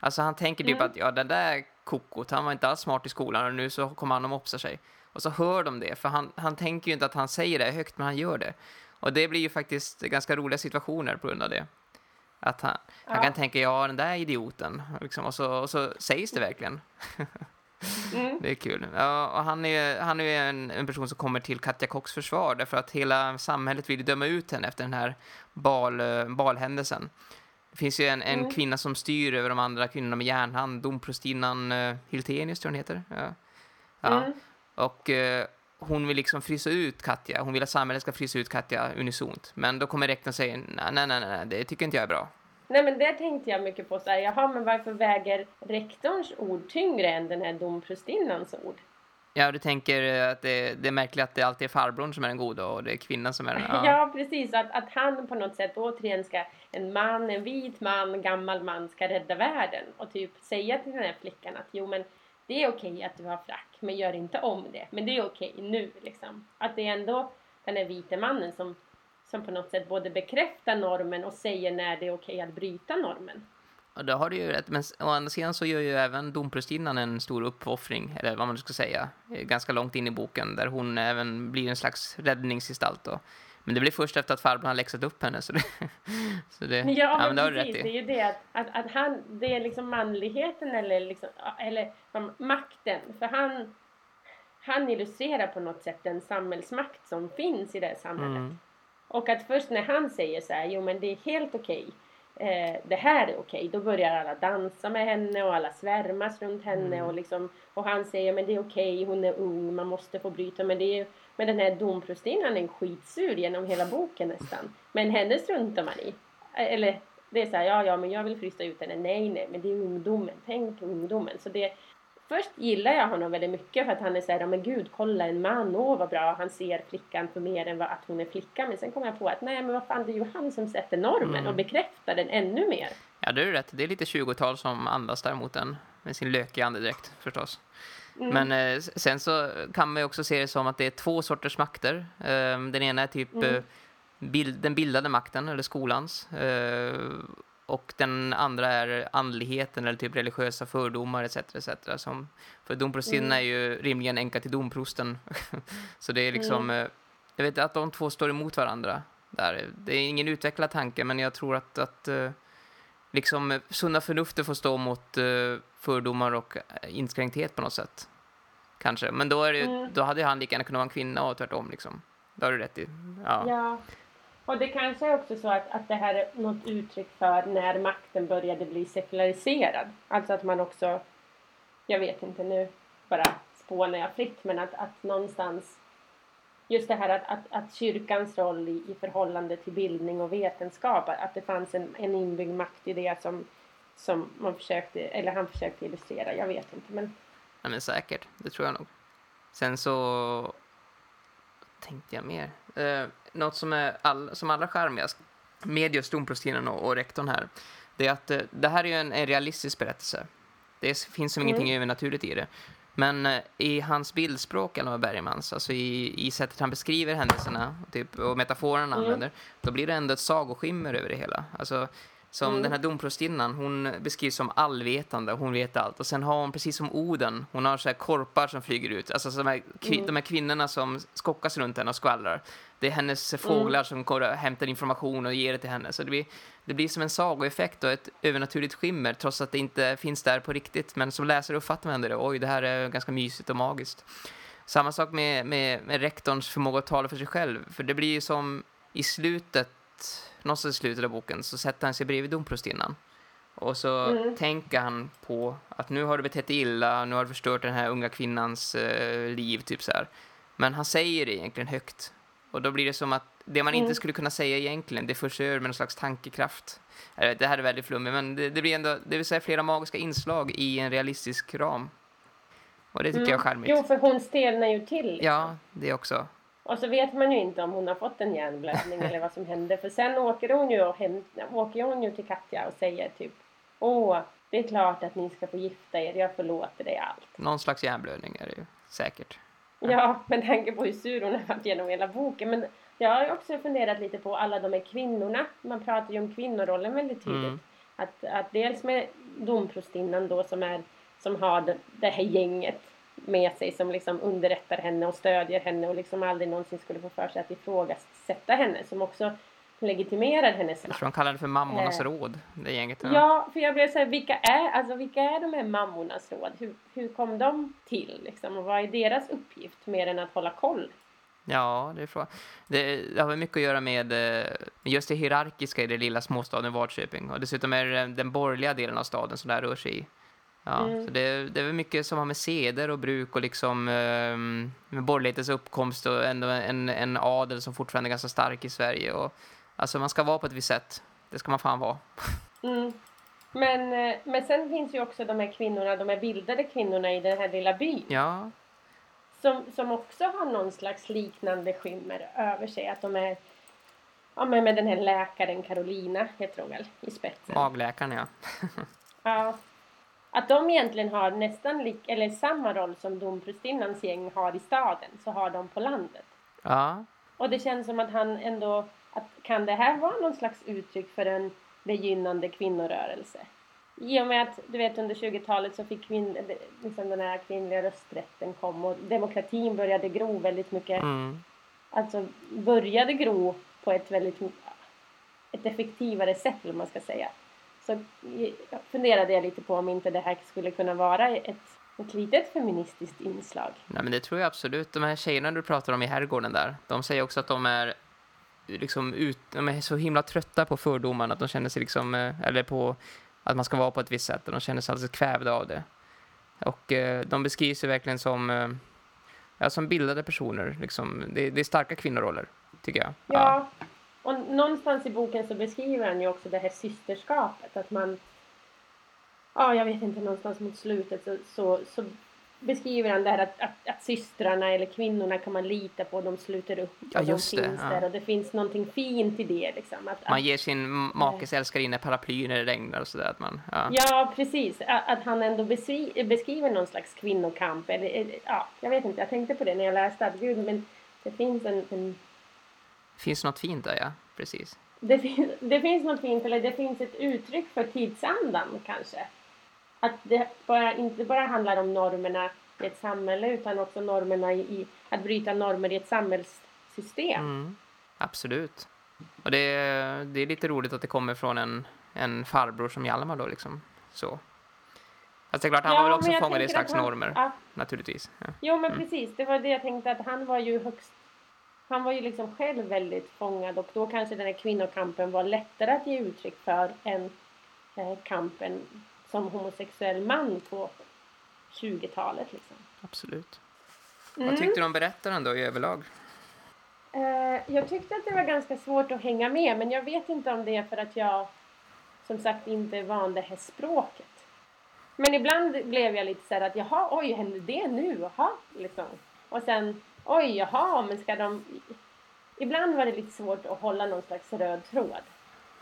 Alltså han tänker typ mm. att ja, den där kokot, han var inte alls smart i skolan och nu så kommer han att mopsa sig. Och så hör de det, för han, han tänker ju inte att han säger det högt, men han gör det. Och det blir ju faktiskt ganska roliga situationer på grund av det. Att han, ja. han kan tänka, ja den där idioten. Liksom, och, så, och så sägs det verkligen. Mm. Det är kul. Ja, och han är, han är en, en person som kommer till Katja Kocks försvar därför att hela samhället vill döma ut henne efter den här bal, balhändelsen. Det finns ju en, en mm. kvinna som styr över de andra kvinnorna med järnhand, domprostinnan uh, Hiltenius tror jag hon heter. Ja. ja. Mm. Och, uh, hon vill liksom frysa ut Katja. Hon vill att samhället ska frysa ut Katja unisont. Men då kommer rektorn säga nej, nej, nej, nej, det tycker inte jag är bra. Nej men det tänkte jag mycket på så här, jaha men varför väger rektorns ord tyngre än den här domprostinnans ord? Ja, du tänker att det, det är märkligt att det alltid är farbrorn som är den goda och det är kvinnan som är den... Ja, ja precis. Att, att han på något sätt återigen ska, en man, en vit man, gammal man ska rädda världen och typ säga till den här flickan att jo men det är okej att du har frack, men gör inte om det. Men det är okej nu liksom. Att det är ändå den här vita mannen som, som på något sätt både bekräftar normen och säger när det är okej att bryta normen. Ja, det har du ju rätt. Men å andra sidan så gör ju även domprostinnan en stor uppoffring, eller vad man ska säga, ganska långt in i boken, där hon även blir en slags räddningsgestalt. Och men det blir först efter att farbrorn har läxat upp henne. Så det, så det, ja, ja, men, men precis. Det är ju det att, att, att, han, det är liksom manligheten eller, liksom, eller makten. För han, han illustrerar på något sätt den samhällsmakt som finns i det här samhället. Mm. Och att först när han säger så här, jo men det är helt okej. Eh, det här är okej. Då börjar alla dansa med henne och alla svärmas runt henne. Mm. Och, liksom, och han säger men det är okej, hon är ung, man måste få bryta. Men det är Men den här domprostinnan är skitsur genom hela boken nästan. Men henne struntar man i. Eller det är så här, ja ja men jag vill frysta ut henne. Nej nej men det är ungdomen. Tänk på ungdomen. Så det, först gillar jag honom väldigt mycket för att han är såhär, men gud kolla en man, åh vad bra, han ser flickan för mer än vad att hon är flicka. Men sen kommer jag på att nej men vad fan det är ju han som sätter normen Mm. och bekräftar den ännu mer. Ja, det är rätt. Det är lite 20-tal som andas där mot den med sin lökiga andedräkt förstås. Mm. Men eh, sen så kan man ju också se det som att det är två sorters makter. Eh, den ena är typ Mm. eh, bild, den bildade makten, eller skolans. Och den andra är andligheten eller typ religiösa fördomar etc. etc. Som, för domprostinnan Mm. är ju rimligen änka till domprosten. så det är liksom, Mm. eh, jag vet att de två står emot varandra. Där. Det är ingen utvecklad tanke men jag tror att, att eh, liksom eh, sunda förnuftet får stå mot fördomar och inskränkthet på något sätt. Kanske. Men då, är det, Mm. då hade han lika gärna kunnat vara en kvinna och tvärtom. Liksom. Det har du rätt i. Ja. Ja. Och det kanske är också så att, att det här är något uttryck för när makten började bli sekulariserad. Alltså att man också, jag vet inte nu, bara spånar jag fritt, men att, att någonstans just det här att, att, att kyrkans roll i, i förhållande till bildning och vetenskap, att det fanns en, en inbyggd makt i det som, som man försökte, eller han försökte illustrera, jag vet inte. Men Ja, men säkert. Det tror jag nog. Sen så tänkte jag mer. Uh något som är all, som allra charmigast med just domprostinnan och, och rektorn här, det är att eh, det här är ju en, en realistisk berättelse. Det finns som Mm. ingenting övernaturligt i det. Men eh, i hans bildspråk, Alma Bergmans, alltså i, i sättet han beskriver händelserna typ, och metaforerna han Mm. använder, då blir det ändå ett sagoskimmer över det hela. Alltså, som Mm. den här domprostinnan, hon beskrivs som allvetande, hon vet allt. Och sen har hon, precis som Oden, hon har så här korpar som flyger ut. Alltså så de, här, Mm. de här kvinnorna som skockas runt henne och skvallrar. Det är hennes fåglar som går och hämtar information och ger det till henne. Så det blir, det blir som en sagoeffekt och ett övernaturligt skimmer, trots att det inte finns där på riktigt. Men som läsare uppfattar man det, oj, det här är ganska mysigt och magiskt. Samma sak med, med, med rektorns förmåga att tala för sig själv. För det blir ju som i slutet, någonstans i slutet av boken, så sätter han sig bredvid domprostinnan. Och så Mm. tänker han på att nu har du betett dig illa, nu har du förstört den här unga kvinnans eh, liv, typ så här. Men han säger det egentligen högt. Och då blir det som att det man inte Mm. skulle skulle kunna säga egentligen, det förs över med någon slags tankekraft. Eh, Det här är väldigt flummigt, men det, det blir ändå, det vill säga flera magiska inslag i en realistisk ram. Och det tycker jag är charmigt. Mm. Jo, för hon stelnar ju till. liksom. Ja, det också. Och så vet man ju inte om hon har fått en hjärnblödning eller vad som hände. För sen åker hon ju, och häm, åker hon ju till Katja och säger typ Åh, det är klart att ni ska få gifta er, jag förlåter dig allt. Någon slags hjärnblödning är det ju säkert. Ja, med tanke på hur sur hon har varit genom hela boken. Men jag har ju också funderat lite på alla de här kvinnorna. Man pratar ju om kvinnorollen väldigt tydligt. Mm. Att, att dels med domprostinnan då som, är, som har det, det här gänget med sig som liksom underrättar henne och stödjer henne och liksom aldrig någonsin skulle få för sig att ifrågasätta henne. Som också legitimerar hennes Jag tror de kallar det för mammornas Eh. råd, det gänget. Ja, för jag blev så här, vilka är, alltså, vilka är de här mammornas råd? Hur, hur kom de till liksom? Och vad är deras uppgift mer än att hålla koll? Ja, det är frågan. Det, det har mycket att göra med eh, just det hierarkiska i den lilla småstaden Vadköping. Och dessutom är det den borgerliga delen av staden som det här rör sig i. Ja, Mm. så det, det är mycket som har med seder och bruk och liksom eh, med borgerlighetens uppkomst och ändå en, en adel som fortfarande är ganska stark i Sverige. Och, alltså man ska vara på ett visst sätt. Det ska man fan vara. Mm. Men, eh, men sen finns ju också de här kvinnorna, de här bildade kvinnorna i den här lilla byn. Ja, Som, som också har någon slags liknande skimmer över sig. Att de är ja, men med den här läkaren Carolina, heter hon väl, i spetsen. magläkaren ja. Ja. Att de egentligen har nästan lik, eller samma roll som domprostinnans gäng har i staden, så har de på landet. Ja, Och det känns som att han ändå, att kan det här vara någon slags uttryck för en begynnande kvinnorörelse? I och med att, du vet, under 20-talet så fick kvinn, liksom den här kvinnliga rösträtten kom och demokratin började gro väldigt mycket, mm. alltså började gro på ett väldigt, ett effektivare sätt, vad man ska säga. Så funderade jag lite på om inte det här skulle kunna vara ett, ett litet feministiskt inslag. Nej, men det tror jag absolut. De här tjejerna du pratar om i herrgården där, de säger också att de är liksom ut, de är så himla trötta på fördomarna att de känner sig liksom, eh, eller på att man ska vara på ett visst sätt och de känner sig alldeles kvävda av det. Och eh, de beskrivs ju verkligen som, eh, ja, som bildade personer. Liksom. Det, det är starka kvinnoroller, tycker jag. Ja. Och någonstans i boken så beskriver han ju också det här systerskapet. Att man, ja jag vet inte, någonstans mot slutet så, så, så beskriver han det här att, att, att systrarna eller kvinnorna kan man lita på, de sluter upp och Ja, de finns det, ja. där och det finns någonting fint i det liksom. Att, Man ger sin makes älskarinna paraply när det regnar och sådär. Att man, ja. ja, precis. Att, att han ändå beskri, beskriver någon slags kvinnokamp. Eller, ja, jag vet inte, jag tänkte på det när jag läste att gud, men det finns en, en Finns något fint där, ja. Precis. det, finns, det finns något fint, eller det finns ett uttryck för tidsandan kanske. Att det bara, inte bara handlar om normerna i ett samhälle utan också normerna i, att bryta normer i ett samhällssystem. Mm, absolut. Och det, det är lite roligt att det kommer från en, en farbror som Hjalmar då liksom. Så. Fast det är klart, han Ja, var väl också fångad i slags han- normer, Ja, naturligtvis. Ja. jo men precis, det var det jag tänkte att han var ju högst han var ju liksom själv väldigt fångad och då kanske den här kvinnokampen var lättare att ge uttryck för än eh, kampen som homosexuell man på 20-talet liksom. Absolut. Mm. Vad tyckte du om berättaren då i överlag? Eh, jag tyckte att det var ganska svårt att hänga med men jag vet inte om det är för att jag som sagt inte är van det här språket. Men ibland blev jag lite så här att jaha, oj, hände det nu? Jaha, liksom. Och sen, oj, jaha, men ska de... Ibland var det lite svårt att hålla någon slags röd tråd.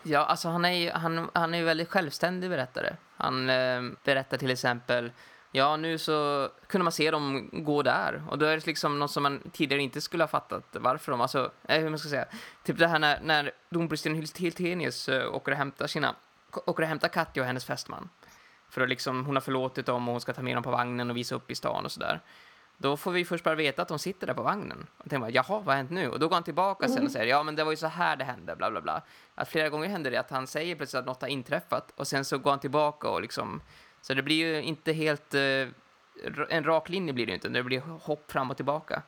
Ja, alltså han är ju han, han är ju väldigt självständig berättare. Han eh, berättar till exempel, ja nu så kunde man se dem gå där. Och då är det liksom något som man tidigare inte skulle ha fattat varför de, alltså, eh, hur man ska säga. Typ det här när, när domprosten Hiltenius eh, åker och hämtar sina, åker och hämtar Katja och hennes fästman. För att liksom, hon har förlåtit dem och hon ska ta med dem på vagnen och visa upp i stan och sådär. Då får vi först bara veta att de sitter där på vagnen. Och tänker man, jaha, vad har hänt nu? Och då går han tillbaka sen och säger, ja men det var ju så här det hände, bla bla bla. Att flera gånger händer det att han säger plötsligt att något har inträffat och sen så går han tillbaka och liksom, så det blir ju inte helt, eh, en rak linje blir det inte, det blir hopp fram och tillbaka.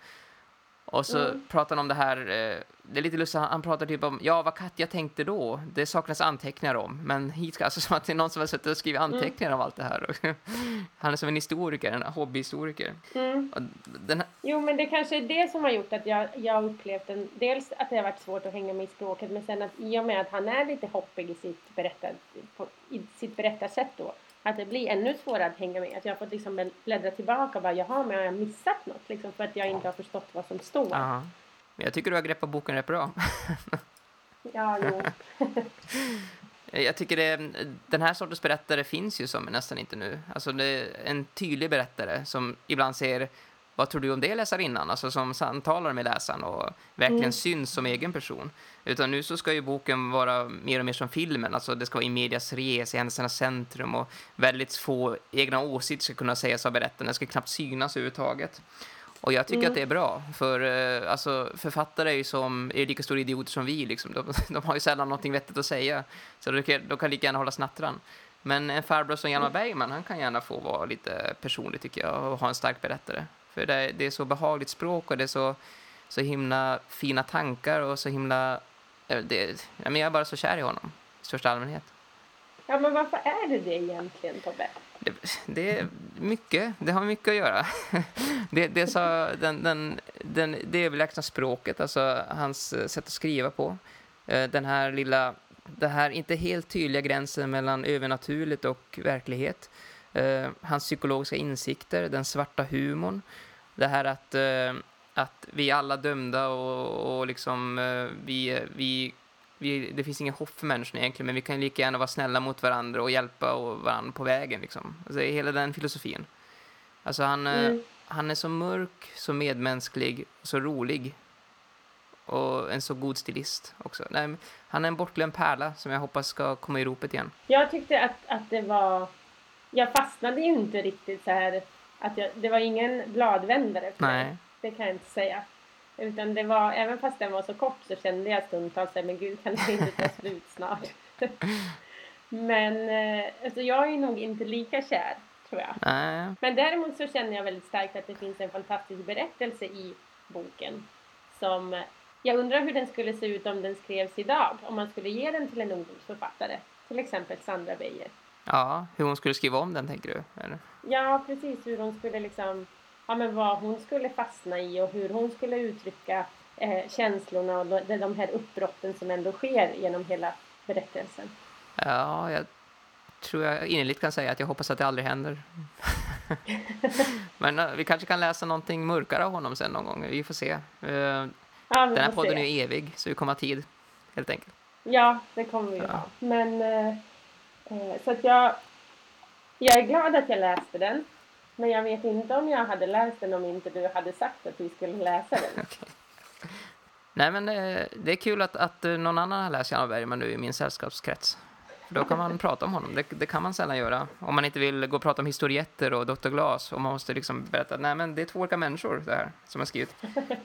Och så Mm. pratar han om det här, eh, det är lite lustigt, han, pratar typ om, ja vad Katja tänkte då, det saknas anteckningar om, men hit ska alltså som att det är någon som har suttit och skrivit anteckningar om allt det här. han är som en historiker, en hobbyhistoriker. Mm. Här, Jo, men det kanske är det som har gjort att jag, jag upplevt en, dels att det har varit svårt att hänga med i språket, men sen att i och med att han är lite hoppig i sitt, berättar, på, i sitt berättarsätt då, att det blir ännu svårare att hänga med. Att jag har fått liksom bläddra tillbaka och bara, jaha, men har jag missat något? Liksom för att jag inte har förstått vad som står. ja. Men jag tycker du har greppat boken rätt bra. Ja, jo. Jag tycker det, den här sortens berättare finns ju som nästan inte nu. Alltså det är en tydlig berättare som ibland säger vad tror du om det läsarinnan? Alltså som samtalar med läsaren och verkligen Mm. syns som egen person. Utan nu så ska ju boken vara mer och mer som filmen. Alltså det ska vara i medias res, i händelsernas centrum och väldigt få egna åsikter ska kunna sägas av berättaren. Det ska knappt synas överhuvudtaget. Och jag tycker Mm. att det är bra, för eh, alltså, författare är ju som, är lika stora idioter som vi. Liksom. De, de har ju sällan någonting vettigt att säga, så de kan, de kan lika gärna hålla snattran. Men en farbror som Hjalmar Bergman, han kan gärna få vara lite personlig tycker jag och ha en stark berättare. För det, det är så behagligt språk och det är så, så himla fina tankar och så himla... eh, Det, jag är bara så kär i honom, i största allmänhet. Ja, men varför är du det egentligen, Tobbe? Det, det är mycket, det har mycket att göra. Det, det, så, den, den, den, det överlägsna språket, alltså hans eh, sätt att skriva på. Eh, Den här lilla, det här inte helt tydliga gränsen mellan övernaturligt och verklighet. Eh, Hans psykologiska insikter, den svarta humorn. Det här att, eh, att vi är alla dömda och, och liksom eh, vi, vi vi, det finns ingen hopp för människorna egentligen, men vi kan lika gärna vara snälla mot varandra och hjälpa och varandra på vägen. Liksom. Alltså, hela den filosofin. Alltså han, eh, Mm. han är så mörk, så medmänsklig, så rolig. Och en så god stilist också. Nej, han är en bortglömd pärla som jag hoppas ska komma i ropet igen. Jag tyckte att, att det var... Jag fastnade ju inte riktigt så här... Att jag, det var ingen bladvändare för. Nej. Det kan jag inte säga. Utan det var, även fast den var så kort så kände jag stundtals här, men gud kan det inte ta slut snart? men eh, alltså jag är nog inte lika kär, tror jag. Nej, Men däremot så känner jag väldigt starkt att det finns en fantastisk berättelse i boken. Som, jag undrar hur den skulle se ut om den skrevs idag. Om man skulle ge den till en ungdomsförfattare. Till exempel Sandra Beijer. Ja, hur hon skulle skriva om den tänker du? Eller? Ja, precis hur hon skulle liksom ja, men vad hon skulle fastna i och hur hon skulle uttrycka eh, känslorna och de, de här uppbrotten som ändå sker genom hela berättelsen. Ja, jag tror jag innerligt kan säga att jag hoppas att det aldrig händer. Men uh, vi kanske kan läsa någonting mörkare av honom sen någon gång. Vi får se. Uh, ja, den här podden se. är evig, så vi kommer ha tid, helt enkelt. Ja, det kommer vi ja. ha. Men, uh, så att jag, jag är glad att jag läste den. Men jag vet inte om jag hade läst den om inte du hade sagt att vi skulle läsa den. okay. Nej, men det, det, är kul att, att någon annan har läst Jan Bergman nu i min sällskapskrets. För då kan man prata om honom. Det, det, kan man sällan göra. Om man inte vill gå och prata om historietter och Dr. Glas. Och man måste liksom berätta nej men det är två olika människor det här som har skrivit.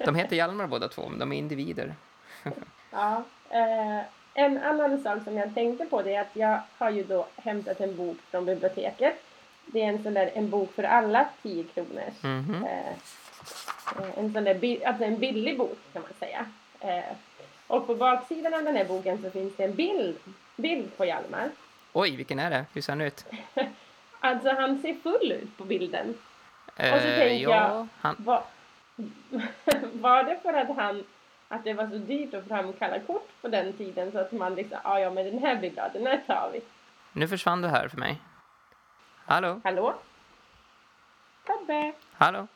De heter Hjalmar båda två, men de är individer. ja. Eh, en annan sak som jag tänkte på det är att jag har ju då hämtat en bok från biblioteket. Det är en sån där En bok för alla, 10 kronor. Mm -hmm. eh, en sån där, alltså en billig bok kan man säga. Eh, och på baksidan av den här boken så finns det en bild, bild på Hjalmar. Oj, vilken är det? Hur ser han ut? alltså han ser full ut på bilden. Uh, och så tänker ja, jag, han... var, var det för att han att det var så dyrt att framkalla kort på den tiden så att man liksom, ja ja men den här blir bra, den här tar vi. Nu försvann du här för mig. Hallå? Hallå? Tobbe? Hallå?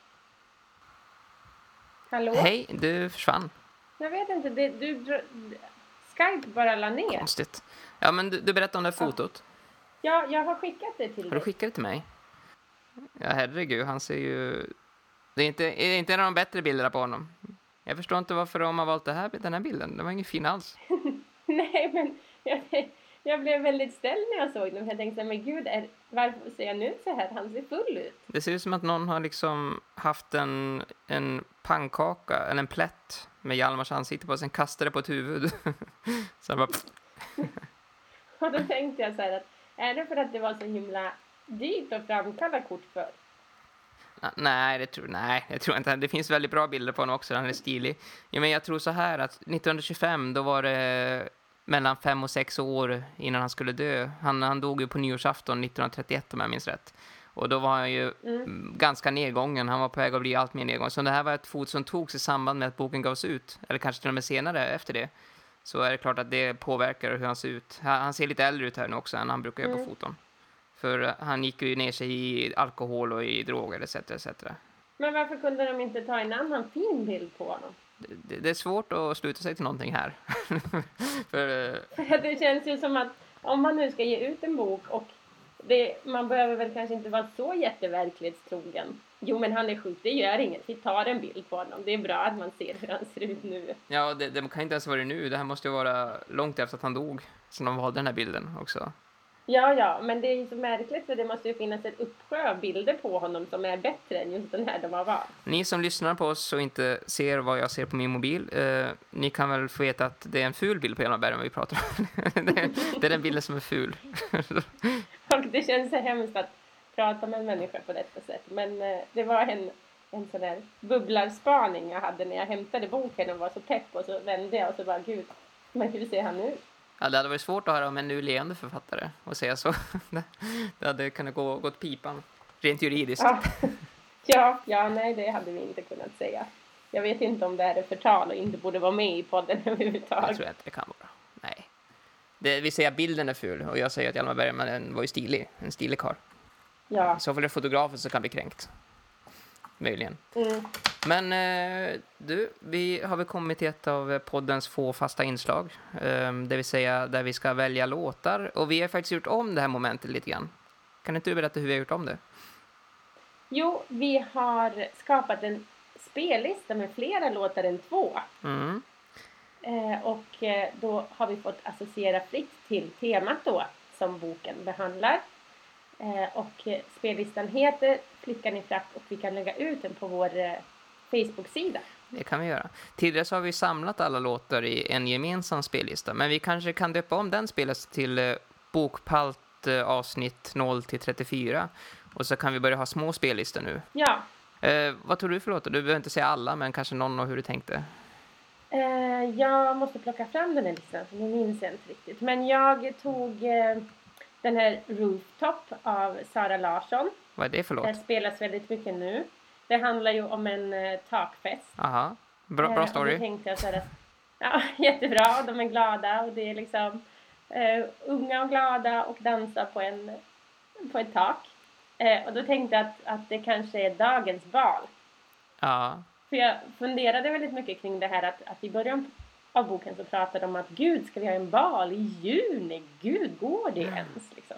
Hallå? Hej, du försvann. Jag vet inte, det, du, Skype bara la ner. Konstigt. Ja, men du, du berättade om det här fotot. Ja, jag har skickat det till dig. Har du skickat det till mig? Ja, herregud, han ser ju... Det är inte, är inte en av de bättre bilderna på honom. Jag förstår inte varför de har valt det här, den här bilden. Den var ingen fin alls. Nej, men jag, jag blev väldigt ställd när jag såg den. Jag tänkte, men gud, är, varför ser jag nu så här? Han ser full ut. Det ser ut som att någon har liksom haft en, en pannkaka, eller en plätt med Hjalmars ansikte på, sen kastade det på ett huvud. så bara... och då tänkte jag så här att, är det för att det var så himla dyrt att framkalla kort för? Nej, det tror, nej, jag tror inte. Det finns väldigt bra bilder på honom också. Han är stilig. Ja, men jag tror så här att 1925 då var det mellan fem och sex år innan han skulle dö. Han, han dog ju på nyårsafton 1931 om jag minns rätt. Och då var han ju mm. ganska nedgången. Han var på väg att bli allt mer nedgången. Så det här var ett fot som togs i samband med att boken gavs ut. Eller kanske till och med senare efter det. Så är det klart att det påverkar hur han ser ut. Han ser lite äldre ut här nu också än han brukar göra mm. på foton. För han gick ju ner sig i alkohol och i droger etc. etc. Men varför kunde de inte ta en annan fin bild på honom? Det, det är svårt att sluta sig till någonting här. För, det känns ju som att om man nu ska ge ut en bok och det, man behöver väl kanske inte vara så jätteverklighetstrogen. Jo, men han är sjuk, det gör inget. Vi tar en bild på honom. Det är bra att man ser hur han ser ut nu. Ja, det, det kan inte ens vara nu. Det här måste ju vara långt efter att han dog som de valde den här bilden också. Ja, ja, men det är ju så märkligt för det måste ju finnas en uppsjö av bilder på honom som är bättre än just den här de har valt. Ni som lyssnar på oss och inte ser vad jag ser på min mobil, eh, ni kan väl få veta att det är en ful bild på Hjalmar Bergman vi pratar om. det, är, det är den bilden som är ful. och det känns så hemskt att prata med en människa på detta sätt. Men eh, det var en, en sån där bubblarspaning jag hade när jag hämtade boken och var så pepp och så vände jag och så bara gud, men hur ser han ut? Ja, det hade varit svårt att höra om en nu leende författare och säga så. Det hade kunnat gå, åt pipan, rent juridiskt. Ja. ja, ja, nej, det hade vi inte kunnat säga. Jag vet inte om det är förtal och inte borde vara med i podden överhuvudtaget. Jag tror inte det kan vara. Nej. Det, vi säger att bilden är ful och jag säger att Hjalmar Bergman var ju stilig, en stilig karl. Ja. Så för det fotografen så kan bli kränkt. Möjligen. Mm. Men eh, du, vi har väl kommit till ett av poddens få fasta inslag. Eh, det vill säga där vi ska välja låtar. Och vi har faktiskt gjort om det här momentet lite grann. Kan inte du berätta hur vi har gjort om det? Jo, vi har skapat en spellista med flera låtar än två. Mm. Eh, och eh, då har vi fått associera fritt till temat då som boken behandlar. Eh, och eh, spellistan heter Flickan i frack och vi kan lägga ut den på vår eh, Facebook-sida. Det kan vi göra. Tidigare så har vi samlat alla låtar i en gemensam spellista. Men vi kanske kan döpa om den spellistan till eh, Bokpalt eh, avsnitt 0 till 34. Och så kan vi börja ha små spellistor nu. Ja. Eh, vad tror du för låtar? Du behöver inte säga alla, men kanske någon och hur du tänkte. Eh, jag måste plocka fram den här listan, för nu minns jag inte riktigt. Men jag tog eh, den här Rooftop av Sara Larsson. Vad är det för låt? Den spelas väldigt mycket nu. Det handlar ju om en eh, takfest. Aha. Bra, Eh, bra och story. då tänkte jag så här ja, jättebra, de är glada och det är liksom eh, unga och glada och dansar på, en, på ett tak. Eh, och då tänkte jag att, att det kanske är dagens bal. Ja. För jag funderade väldigt mycket kring det här att, att i början av boken så pratade de om att gud, ska vi ha en bal i juni? Gud, går det ens? Liksom.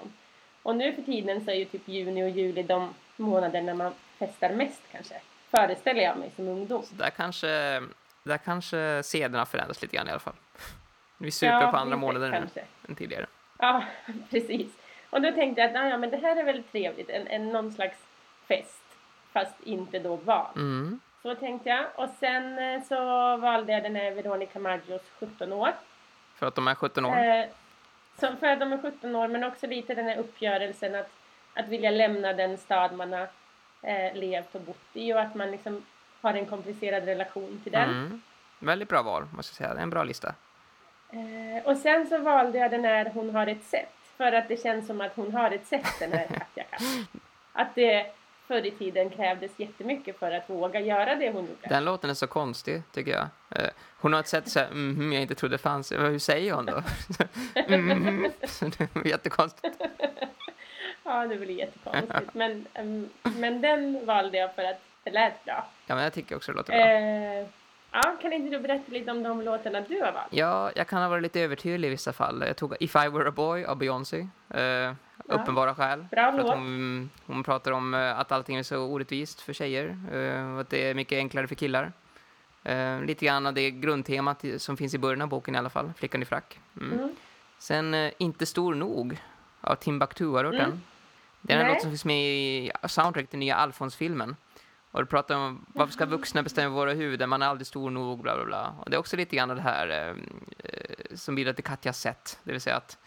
Och nu för tiden så är ju typ juni och juli de månader när man festar mest kanske. Föreställer jag mig som ungdom. Så där kanske, där kanske sederna förändras lite grann i alla fall. Vi super Ja, på andra månader nu kanske. än tidigare. Ja, precis. Och då tänkte jag att "Ah, ja, men det här är väl trevligt, en, en någon slags fest, fast inte då val. Mm. Så tänkte jag. Och sen eh, så valde jag den här Veronica Maggios 17 år. För att de är 17 år. Eh, så för att de är 17 år, men också lite den här uppgörelsen att, att vilja lämna den stad man har eh, levt och bott i och att man liksom har en komplicerad relation till den. Mm. Väldigt bra val, måste jag säga. Det är en bra lista. Eh, och sen så valde jag den här Hon har ett sätt. För att det känns som att hon har ett sätt den här Katja Kass. Att det förr i tiden krävdes jättemycket för att våga göra det hon gjorde. Den låten är så konstig, tycker jag. Eh, Hon har ett sätt så här, mhm, jag inte trodde fanns. Eh, Hur säger hon då? Var Jättekonstigt. Ja, det blir jättekonstigt. Men, men den valde jag för att det lät bra. Ja, men jag tycker också det låter bra. Eh, ja, kan inte du berätta lite om de låtarna du har valt? Ja, jag kan ha varit lite övertydlig i vissa fall. Jag tog If I Were A Boy av Beyoncé. Eh, uppenbara skäl. Bra För att hon, hon pratar om eh, att allting är så orättvist för tjejer. eh, Och att det är mycket enklare för killar. Eh, lite grann av det grundtemat som finns i början av boken i alla fall. Flickan i frack. Mm. Mm. Sen Inte stor nog av Timbuktu. Har du hört Mm. den? Det är en låt som finns med i soundtrack till nya Alfons-filmen. Och det pratar om varför ska vuxna bestämma våra huvuden, man är aldrig stor nog, bla bla bla. Och det är också lite grann det här eh, som bidrar till Katjas sätt. Det vill säga att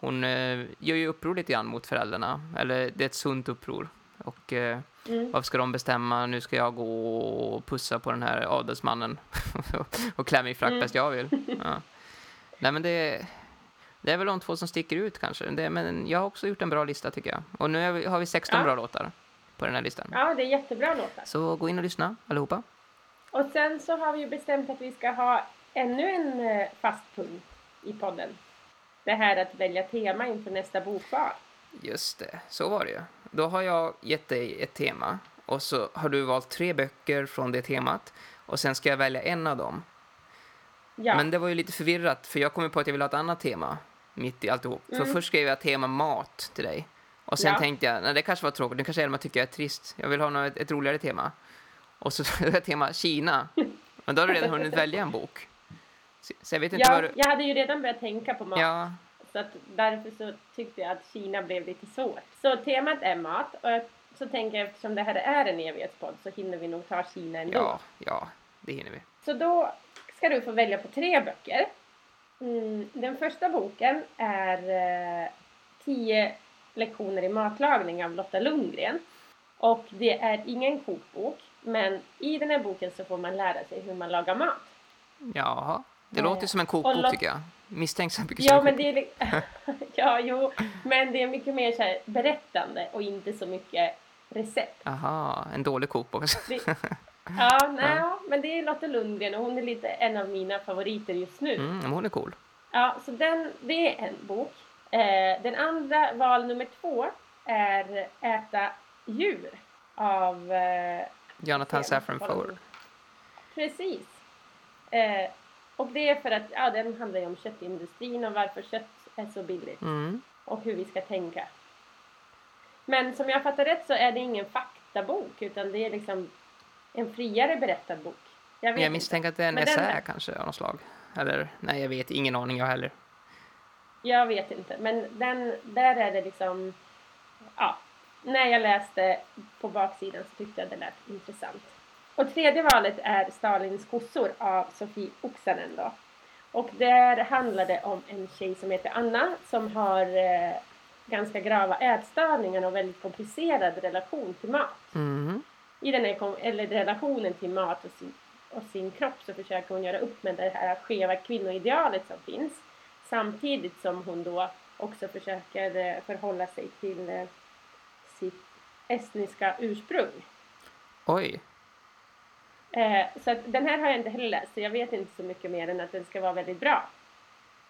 hon eh, gör ju uppror lite grann mot föräldrarna. Eller det är ett sunt uppror. Och eh, Mm. varför ska de bestämma, nu ska jag gå och pussa på den här adelsmannen och klä mig i frack Mm. bäst jag vill. Ja. Nej men det, det är väl de två som sticker ut kanske. Det, men jag har också gjort en bra lista tycker jag. Och nu har vi 16 Ja. bra låtar på den här listan. Ja, det är jättebra låtar. Så gå in och lyssna allihopa. Och sen så har vi ju bestämt att vi ska ha ännu en eh, fast punkt i podden. Det här att välja tema inför nästa bokval. Just det, så var det ju. Då har jag gett dig ett tema och så har du valt tre böcker från det temat och sen ska jag välja en av dem. Ja, Men det var ju lite förvirrat för jag kom på att jag ville ha ett annat tema mitt i alltihop. Mm. först skrev jag tema mat till dig. Och sen Ja. tänkte jag, nej det kanske var tråkigt, nu kanske Elma tycker jag är trist. Jag vill ha något, ett roligare tema. Och så tog jag tema Kina. Men då har du redan hunnit välja en bok. Så, jag vet inte ja, vad du... jag hade ju redan börjat tänka på mat. Ja, Så att därför så tyckte jag att Kina blev lite svårt. Så temat är mat. Och jag- så tänker jag eftersom det här är en evighetspodd så hinner vi nog ta Kina ändå. ja, ja, det hinner vi. Så då ska du få välja på tre böcker. Mm, den första boken är eh, 10 lektioner i matlagning av Lotta Lundgren. Och det är ingen kokbok, men i den här boken så får man lära sig hur man lagar mat. Jaha, det låter som en kokbok tycker jag. Misstänksamt mycket Ja, en men det är, ja, jo, men det är mycket mer så här berättande och inte så mycket recept. Aha, en dålig kokbok. Det, ja, nej, men det är Lotta Lundgren och hon är lite en av mina favoriter just nu. Mm, hon är cool. Ja, så den, det är en bok. Eh, den andra, val nummer två, är Äta djur av eh, Jonathan Safran Foer. Precis. Eh, och det är för att ja, den handlar ju om köttindustrin och varför kött är så billigt Mm. och hur vi ska tänka. Men som jag fattar rätt så är det ingen faktabok utan det är liksom en friare berättad bok. Jag Jag inte. misstänker att det är en essä är- kanske av något slag. Eller, nej jag vet, ingen aning jag heller. Jag vet inte, men den, där är det liksom... Ja, när jag läste på baksidan så tyckte jag det lät intressant. Och tredje valet är Stalins kossor av Sofie Oksanen då. Och där handlar det om en tjej som heter Anna som har eh, ganska grava ätstörningar och väldigt komplicerad relation till mat. Mhm. I den här eller relationen till mat och sin, och sin kropp så försöker hon göra upp med det här skeva kvinnoidealet som finns. Samtidigt som hon då också försöker eh, förhålla sig till eh, sitt estniska ursprung. Oj, Eh, så att den här har jag inte heller läst, så jag vet inte så mycket mer än att den ska vara väldigt bra.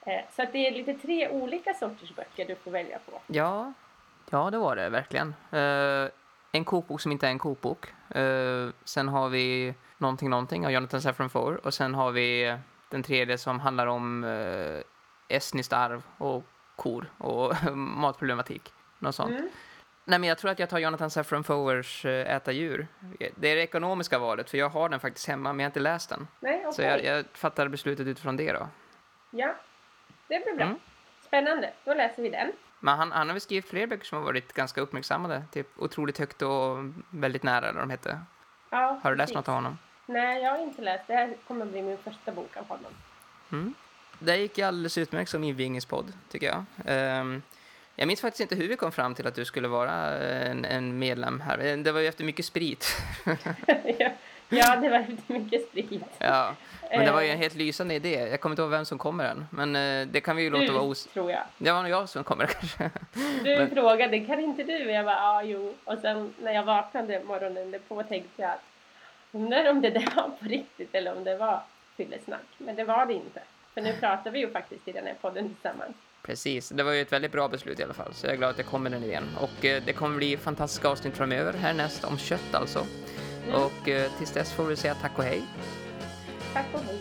Eh, så att det är lite tre olika sorters böcker du får välja på. Ja, ja det var det verkligen. Eh, en kokbok som inte är en kokbok. Eh, sen har vi någonting någonting av Jonathan Safran Foer och sen har vi den tredje som handlar om eh, estniskt arv och kor och matproblematik. Något sånt. Mm. Nej, men jag tror att jag tar Jonathan Safran Fowers eh, Äta djur. Det är det ekonomiska valet, för jag har den faktiskt hemma, men jag har inte läst den. Nej, okej. Så jag, jag fattar beslutet utifrån det då. Ja, det blir bra. Mm. Spännande, då läser vi den. Men han, han har väl skrivit fler böcker som har varit ganska uppmärksammade. Typ Otroligt högt och Väldigt nära, eller de hette. Ja, Har du läst precis. något av honom? Nej, jag har inte läst. Det här kommer bli min första bok av honom. Mm. Det gick alldeles utmärkt som invigningspodd, tycker jag. Ehm, jag minns faktiskt inte hur vi kom fram till att du skulle vara en, en medlem här. Det var ju efter mycket sprit. ja, ja, det var lite mycket sprit. ja. Men det var ju Eh. en helt lysande idé. Jag kommer inte ihåg vem som kommer än. Men eh, det kan vi ju låta vara Du, os... tror jag. Det var nog jag som kommer kanske. Du Men- frågade, kan inte du? Jag bara, ja, jo. Och sen när jag vaknade morgonen därpå tänkte jag att undrar om det där var på riktigt eller om det var fyllesnack. Men det var det inte. För nu pratar vi ju faktiskt i den här podden tillsammans. Precis, det var ju ett väldigt bra beslut i alla fall. Så jag är glad att jag kom med den idén. Och eh, det kommer bli fantastiska avsnitt framöver härnäst om kött alltså. Mm. Och eh, tills dess får vi säga tack och hej. Tack och hej.